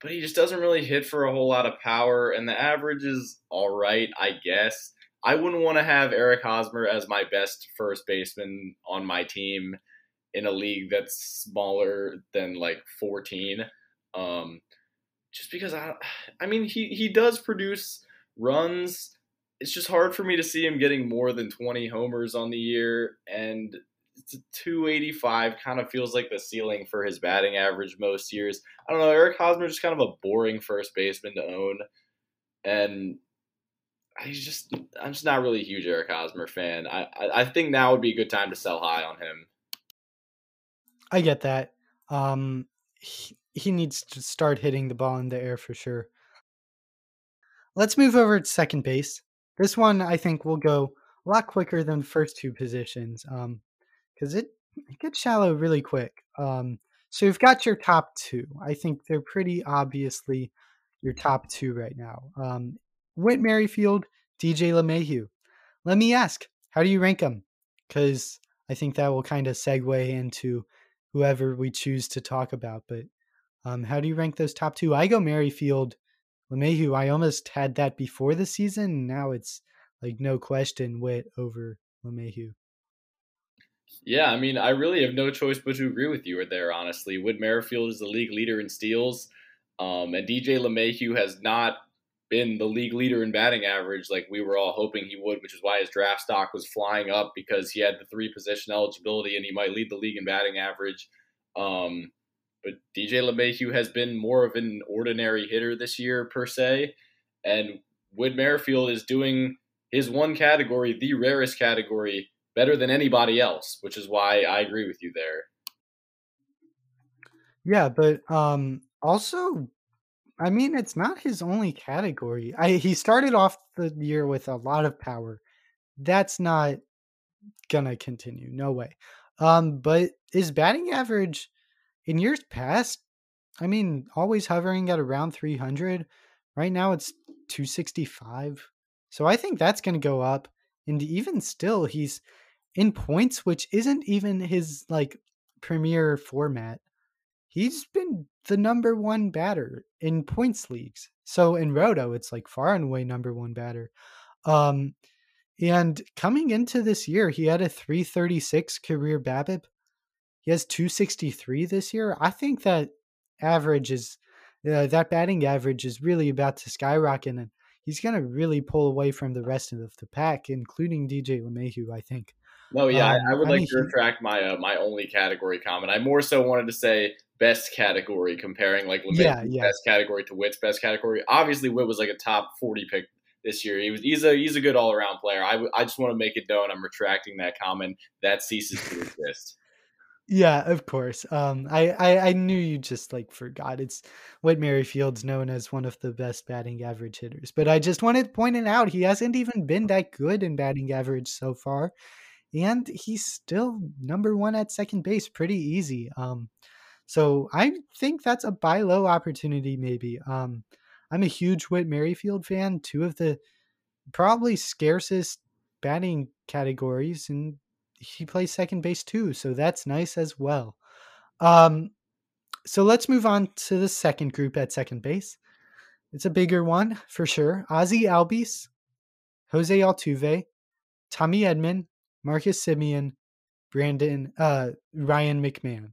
but he just doesn't really hit for a whole lot of power, and the average is all right, I guess. I wouldn't want to have Eric Hosmer as my best first baseman on my team in a league that's smaller than like 14. Um, just because I, I mean, he he does produce runs. It's just hard for me to see him getting more than 20 homers on the year, and 285 kind of feels like the ceiling for his batting average most years. I don't know. Eric Hosmer is just kind of a boring first baseman to own, and I just I'm just not really a huge Eric Hosmer fan. I I think now would be a good time to sell high on him. I get that. Um, he, he needs to start hitting the ball in the air for sure. Let's move over to second base. This one I think will go a lot quicker than first two positions. Um, because it, it gets shallow really quick. Um, so you've got your top two. I think they're pretty obviously your top two right now. Um, Whit Merrifield, DJ LeMahieu. Let me ask, how do you rank them? Because I think that will kind of segue into whoever we choose to talk about. But um, how do you rank those top two? I go Merrifield, LeMahieu. I almost had that before the season. Now it's like no question Whit over LeMahieu. Yeah, I mean, I really have no choice but to agree with you there, honestly. Whit Merrifield is the league leader in steals, um, and DJ LeMahieu has not been the league leader in batting average like we were all hoping he would, which is why his draft stock was flying up because he had the three position eligibility and he might lead the league in batting average. Um, but DJ LeMahieu has been more of an ordinary hitter this year per se, and Whit Merrifield is doing his one category, the rarest category, better than anybody else, which is why I agree with you there. Yeah, but um, also I mean, it's not his only category. I he started off the year with a lot of power. That's not gonna continue. No way. Um, but his batting average in years past, I mean, always hovering at around 300. Right now it's 265. So I think that's going to go up. And even still, he's in points, which isn't even his like premier format he's been the number one batter in points leagues. So in Roto, it's like far and away number one batter. Um, and coming into this year, he had a 336 career BABIP. He has 263 this year. I think that average is uh, that batting average is really about to skyrocket, and he's going to really pull away from the rest of the pack, including DJ LeMahieu. I think. No, yeah, um, I, I, would I like mean, to retract my uh, my only category comment. I more so wanted to say best category, comparing like yeah, yeah. best category to Whit's best category. Obviously, Whit was like a top forty pick this year. He was he's a he's a good all around player. I, I just want to make it known I'm retracting that comment. That ceases to exist. Yeah, of course. Um, I, I, I knew you just like forgot. It's Whit Merrifield's known as one of the best batting average hitters, but I just wanted to point it out. He hasn't even been that good in batting average so far and he's still number one at second base pretty easy. Um, so I think that's a buy low opportunity, maybe. Um, I'm a huge Whit Merrifield fan, two of the probably scarcest batting categories, and he plays second base too, so that's nice as well. Um, so let's move on to the second group at second base. It's a bigger one for sure. Ozzie Albies, Jose Altuve, Tommy Edman, Marcus Semien, Brandon uh, Ryan McMahon.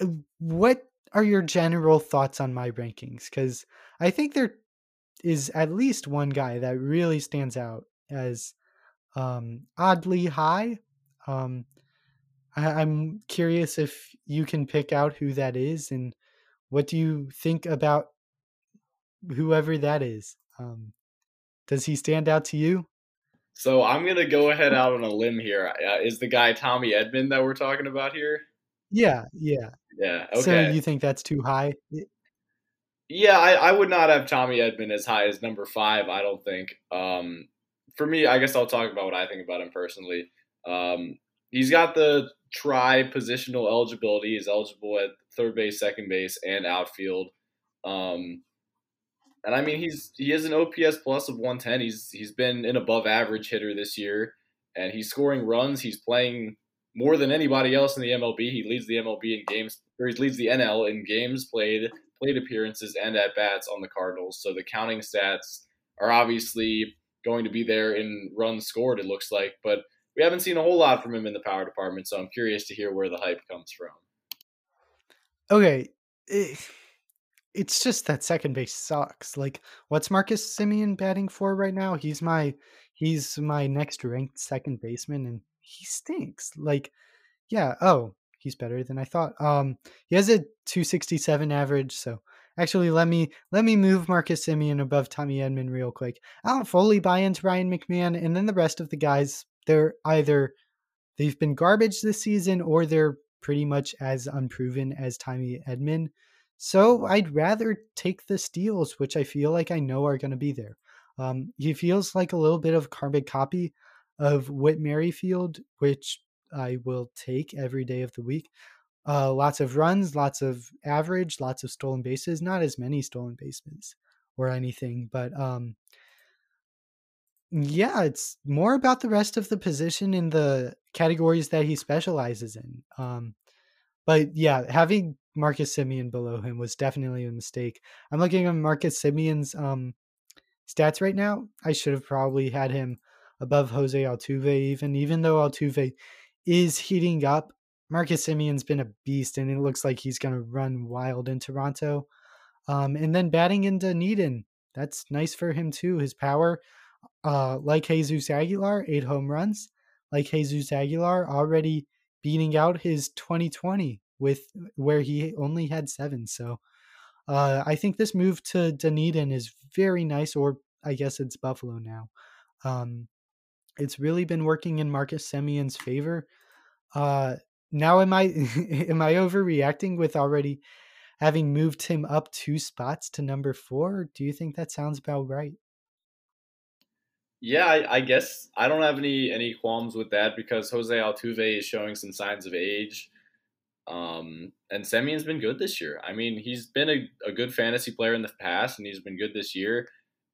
Uh, what are your general thoughts on my rankings? Because I think there is at least one guy that really stands out as um, oddly high. Um, I- am curious if you can pick out who that is and what do you think about whoever that is. Um, does he stand out to you? So I'm gonna go ahead out on a limb here. Uh, is the guy Tommy Edman that we're talking about here? Yeah, yeah, yeah. Okay. So you think that's too high? Yeah, I, I would not have Tommy Edman as high as number five. I don't think. Um, for me, I guess I'll talk about what I think about him personally. Um, he's got the tri positional eligibility. He's eligible at third base, second base, and outfield. Um, and I mean, he's he has an OPS plus of 110. He's he's been an above average hitter this year, and he's scoring runs. He's playing more than anybody else in the MLB. He leads the MLB in games, or he leads the NL in games played, plate appearances, and at bats on the Cardinals. So the counting stats are obviously going to be there in runs scored. It looks like, but we haven't seen a whole lot from him in the power department. So I'm curious to hear where the hype comes from. Okay. Eh, It's just that second base sucks. Like, what's Marcus Semien batting for right now? He's my he's my next ranked second baseman, and he stinks. Like, yeah. Oh, he's better than I thought. Um, he has a 267 average. So actually, let me let me move Marcus Semien above Tommy Edman real quick. I don't fully buy into Ryan McMahon, and then the rest of the guys, they're either they've been garbage this season or they're pretty much as unproven as Tommy Edman. So I'd rather take the steals, which I feel like I know are going to be there. Um, he feels like a little bit of carbon copy of Whit Merrifield, which I will take every day of the week. Uh, lots of runs, lots of average, lots of stolen bases. Not as many stolen bases or anything, but um, yeah, it's more about the rest of the position in the categories that he specializes in. Um, but yeah, having Marcus Semien below him was definitely a mistake. I'm looking at Marcus Semien's um, stats right now. I should have probably had him above Jose Altuve, even even though Altuve is heating up. Marcus Simeon's been a beast, and it looks like he's going to run wild in Toronto. Um, and then batting into Dunedin, that's nice for him too. His power, uh, like Jesus Aguilar, eight home runs. Like Jesus Aguilar, already beating out his 2020 with where he only had seven. So uh, I think this move to Dunedin is very nice, or I guess it's Buffalo now. Um, it's really been working in Marcus Semien's favor. Uh, now, am I am I overreacting with already having moved him up two spots to number four? Do you think that sounds about right? Yeah, I, I, guess I don't have any any qualms with that because Jose Altuve is showing some signs of age. Um, and Semien's been good this year. I mean, he's been a, a good fantasy player in the past, and he's been good this year.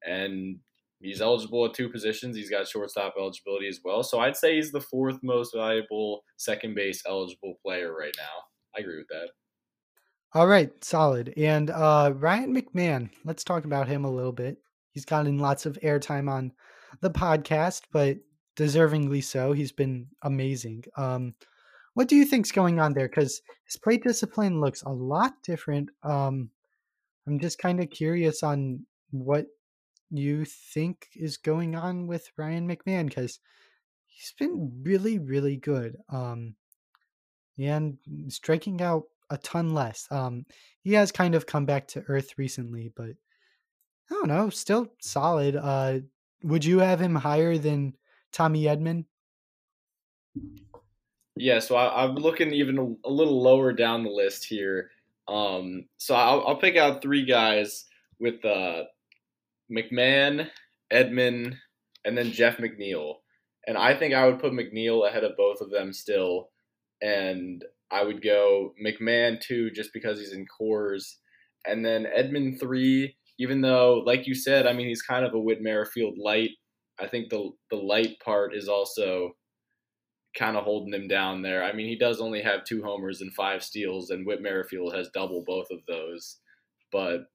And he's eligible at two positions. He's got shortstop eligibility as well. So I'd say he's the fourth most valuable second base eligible player right now. I agree with that. All right, solid. And uh, Ryan McMahon, let's talk about him a little bit. He's gotten lots of airtime on the podcast, but deservingly so. He's been amazing. Um, what do you think's going on there? Because his plate discipline looks a lot different. Um, I'm just kind of curious on what you think is going on with Ryan McMahon because he's been really, really good. Um, and striking out a ton less. Um, he has kind of come back to earth recently, but I don't know, still solid. Uh, would you have him higher than Tommy Edman? Yeah, so I, am looking even a, a, little lower down the list here. Um, so I'll, I'll, pick out three guys with uh, McMahon, Edman, and then Jeff McNeil. And I think I would put McNeil ahead of both of them still. And I would go McMahon two just because he's in Coors, And then Edman three even though, like you said, I mean, he's kind of a Whit Merrifield light. I think the the light part is also kind of holding him down there. I mean, he does only have two homers and five steals, and Whit Merrifield has double both of those. But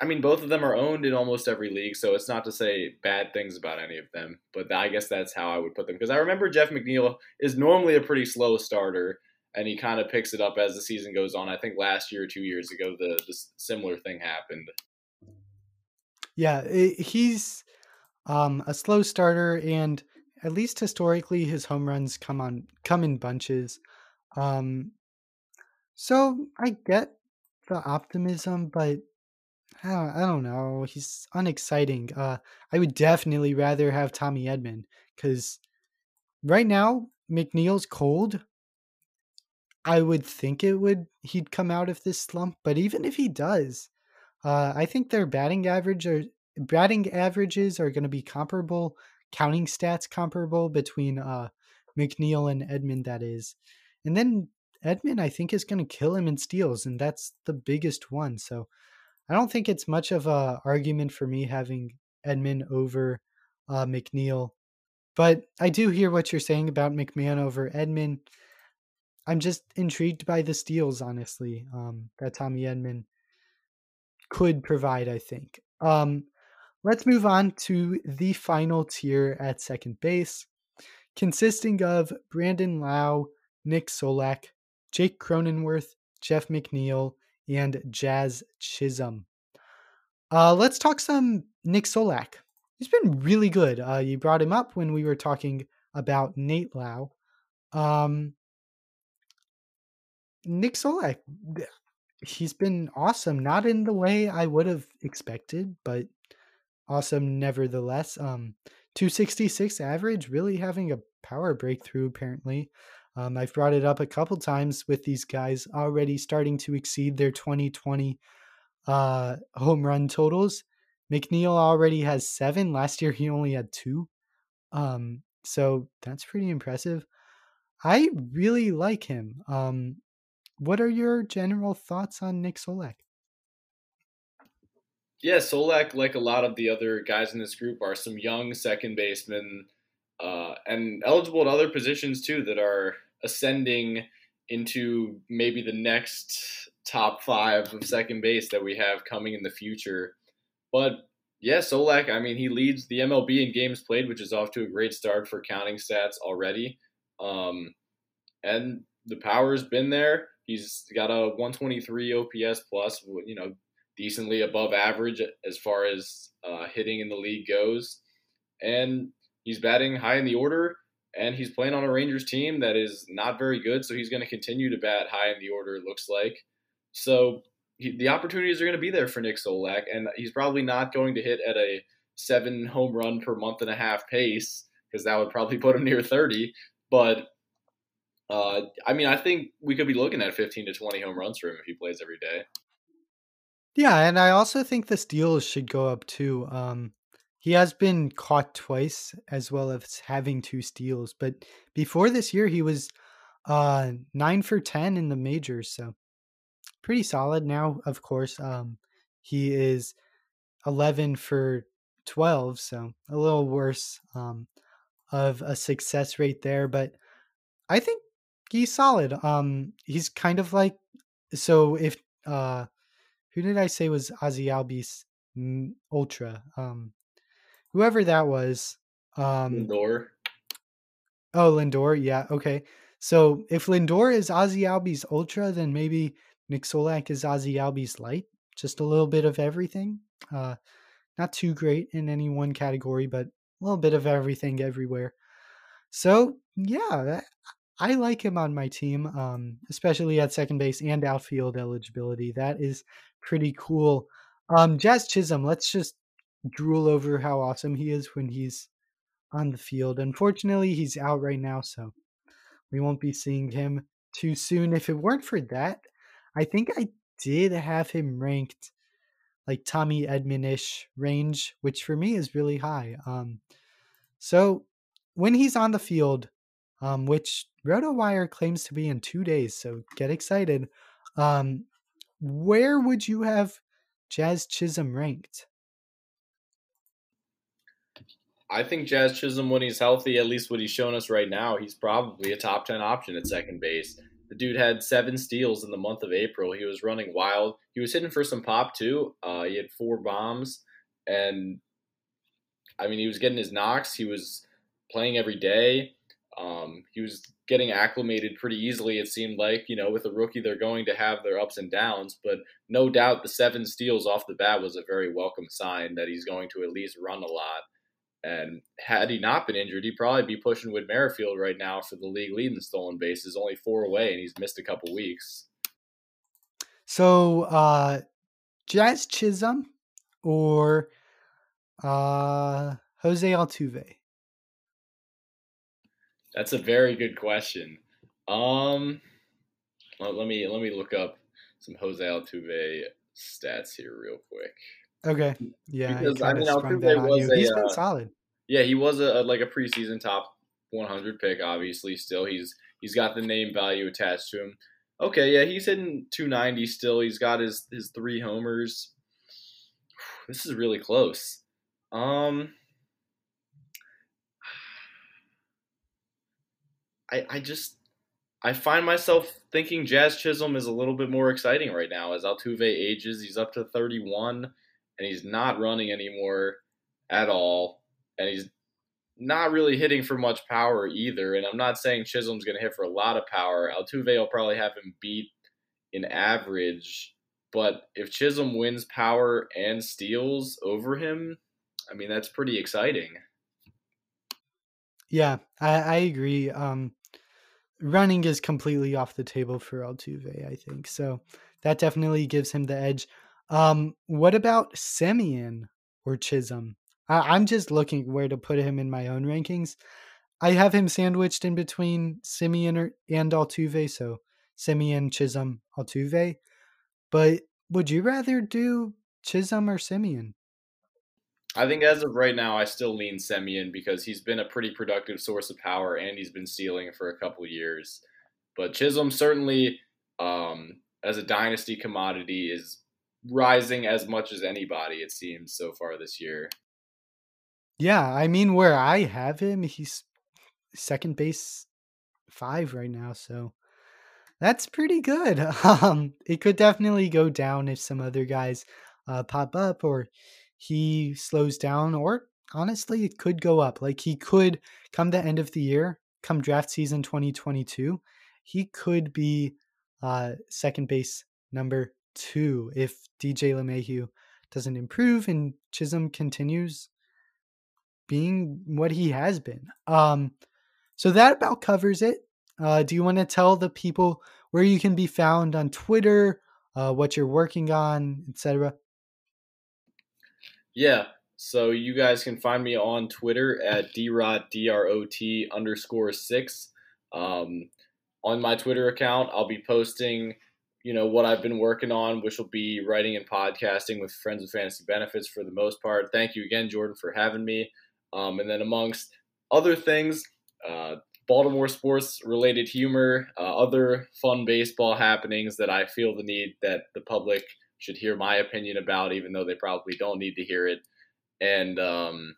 I mean, both of them are owned in almost every league, so it's not to say bad things about any of them, but I guess that's how I would put them. Because I remember Jeff McNeil is normally a pretty slow starter, and he kind of picks it up as the season goes on. I think last year or two years ago, the, the similar thing happened. Yeah, it, he's um, a slow starter, and at least historically, his home runs come on come in bunches. Um, so I get the optimism, but I don't, I don't know. He's unexciting. Uh, I would definitely rather have Tommy Edman because right now McNeil's cold. I would think it would he'd come out of this slump, but even if he does, uh, I think their batting average or batting averages are going to be comparable, counting stats comparable between uh, McNeil and Edman. That is, and then Edman I think is going to kill him in steals, and that's the biggest one. So I don't think it's much of a argument for me having Edman over uh, McNeil, but I do hear what you're saying about McMahon over Edman. I'm just intrigued by the steals, honestly, um, that Tommy Edman could provide. I think. Um, let's move on to the final tier at second base, consisting of Brandon Lowe, Nick Solak, Jake Cronenworth, Jeff McNeil, and Jazz Chisholm. Uh, let's talk some Nick Solak. He's been really good. Uh, you brought him up when we were talking about Nate Lowe. Um, Nick Solak, he's been awesome. Not in the way I would have expected, but awesome nevertheless. Um, 266 average, really having a power breakthrough apparently. Um, I've brought it up a couple times with these guys already starting to exceed their 2020 uh, home run totals. McNeil already has seven. Last year he only had two. Um, so that's pretty impressive. I really like him. Um, what are your general thoughts on Nick Solak? Yeah, Solak, like a lot of the other guys in this group, are some young second basemen uh, and eligible at other positions too that are ascending into maybe the next top five of second base that we have coming in the future. But yeah, Solak, I mean, he leads the MLB in games played, which is off to a great start for counting stats already. Um, and the power's been there. He's got a 123 OPS plus, you know, decently above average as far as uh, hitting in the league goes. And he's batting high in the order and he's playing on a Rangers team that is not very good, so he's going to continue to bat high in the order. It looks like so. He, the opportunities are going to be there for Nick Solak, and he's probably not going to hit at a seven home run per month and a half pace because that would probably put him near thirty. But uh, I mean, I think we could be looking at fifteen to twenty home runs for him if he plays every day. Yeah, and I also think the steals should go up too. Um, he has been caught twice as well as having two steals, but before this year he was uh 9 for 10 in the majors, so pretty solid now of course. Um he is 11 for 12, so a little worse um of a success rate there, but I think he's solid. Um he's kind of like so if uh who did I say was Ozzie Albies Ultra? Um whoever that was. Um, Lindor. Oh, Lindor. Yeah. Okay. So if Lindor is Ozzie Albies Ultra, then maybe Nick Solak is Ozzie Albies Light. Just a little bit of everything. Uh, not too great in any one category, but a little bit of everything everywhere. So yeah, that, I like him on my team, um, especially at second base and outfield eligibility. That is pretty cool. Um, Jazz Chisholm, let's just drool over how awesome he is when he's on the field. Unfortunately, he's out right now, so we won't be seeing him too soon. If it weren't for that, I think I did have him ranked like Tommy Edman-ish range, which for me is really high. Um, so when he's on the field, um, which RotoWire claims to be in two days, so get excited. Um, where would you have Jazz Chisholm ranked? I think Jazz Chisholm, when he's healthy, at least what he's shown us right now, he's probably a top 10 option at second base. the dude had seven steals in the month of April. He was running wild. He was hitting for some pop too. Uh, he had four bombs, and I mean, he was getting his knocks. He was playing every day. Um, he was getting acclimated pretty easily. It seemed like you know, with a rookie, they're going to have their ups and downs, but no doubt the seven steals off the bat was a very welcome sign that he's going to at least run a lot. And had he not been injured, he'd probably be pushing with Merrifield right now for the league lead in stolen bases, only four away, and he's missed a couple weeks. So, uh, Jazz Chisholm or uh, Jose Altuve? That's a very good question. Um, let, let me let me look up some Jose Altuve stats here real quick. Okay. Yeah. Because I mean, Altuve was a, He's been uh, solid. Yeah, he was a, like a preseason top 100 pick. Obviously, still he's he's got the name value attached to him. Okay, yeah, he's hitting 290 still. He's got his his three homers. This is really close. Um, I I just I find myself thinking Jazz Chisholm is a little bit more exciting right now as Altuve ages. He's up to 31 and he's not running anymore at all. And he's not really hitting for much power either. And I'm not saying Chisholm's going to hit for a lot of power. Altuve will probably have him beat in average. But if Chisholm wins power and steals over him, I mean, that's pretty exciting. Yeah, I, I agree. Um, running is completely off the table for Altuve, I think. So that definitely gives him the edge. Um, what about Semien or Chisholm? I, I'm just looking where to put him in my own rankings. I have him sandwiched in between Semien or, and Altuve, so Semien, Chisholm, Altuve. But would you rather do Chisholm or Semien? I think as of right now, I still lean Semien because he's been a pretty productive source of power and he's been stealing for a couple years. But Chisholm certainly, um, as a dynasty commodity, is rising as much as anybody, it seems, so far this year. Yeah, I mean, where I have him, he's second base five right now, so that's pretty good. Um, it could definitely go down if some other guys uh, pop up or he slows down, or honestly, it could go up. Like he could come the end of the year, come draft season 2022, he could be uh, second base number two if DJ LeMahieu doesn't improve and Chisholm continues being what he has been. Um, so that about covers it. Uh, do you want to tell the people where you can be found on Twitter, uh, what you're working on, etc.? Yeah. So you guys can find me on Twitter at drot d r o t underscore six. Um, on my Twitter account, I'll be posting, you know, what I've been working on, which will be writing and podcasting with Friends of Fantasy Benefits for the most part. Thank you again, Jordan, for having me. Um, and then amongst other things, uh, Baltimore sports related humor, uh, other fun baseball happenings that I feel the need that the public should hear my opinion about, even though they probably don't need to hear it. And um,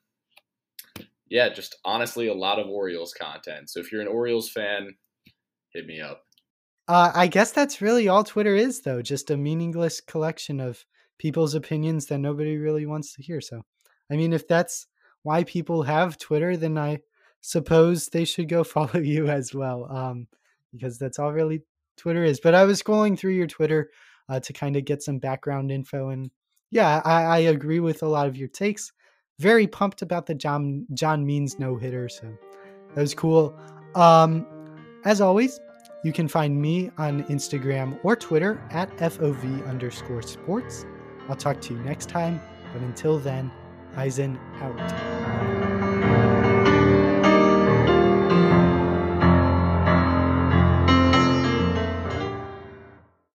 yeah, just honestly, a lot of Orioles content. So if you're an Orioles fan, hit me up. Uh, I guess that's really all Twitter is, though, just a meaningless collection of people's opinions that nobody really wants to hear. So, I mean, if that's why people have Twitter, then I suppose they should go follow you as well, um, because that's all really Twitter is. But I was scrolling through your Twitter uh, to kind of get some background info, and yeah, I, I, agree with a lot of your takes. Very pumped about the John John Means no hitter, so that was cool. Um, as always, you can find me on Instagram or Twitter at FOV underscore sports. I'll talk to you next time, but until then, Eisen out.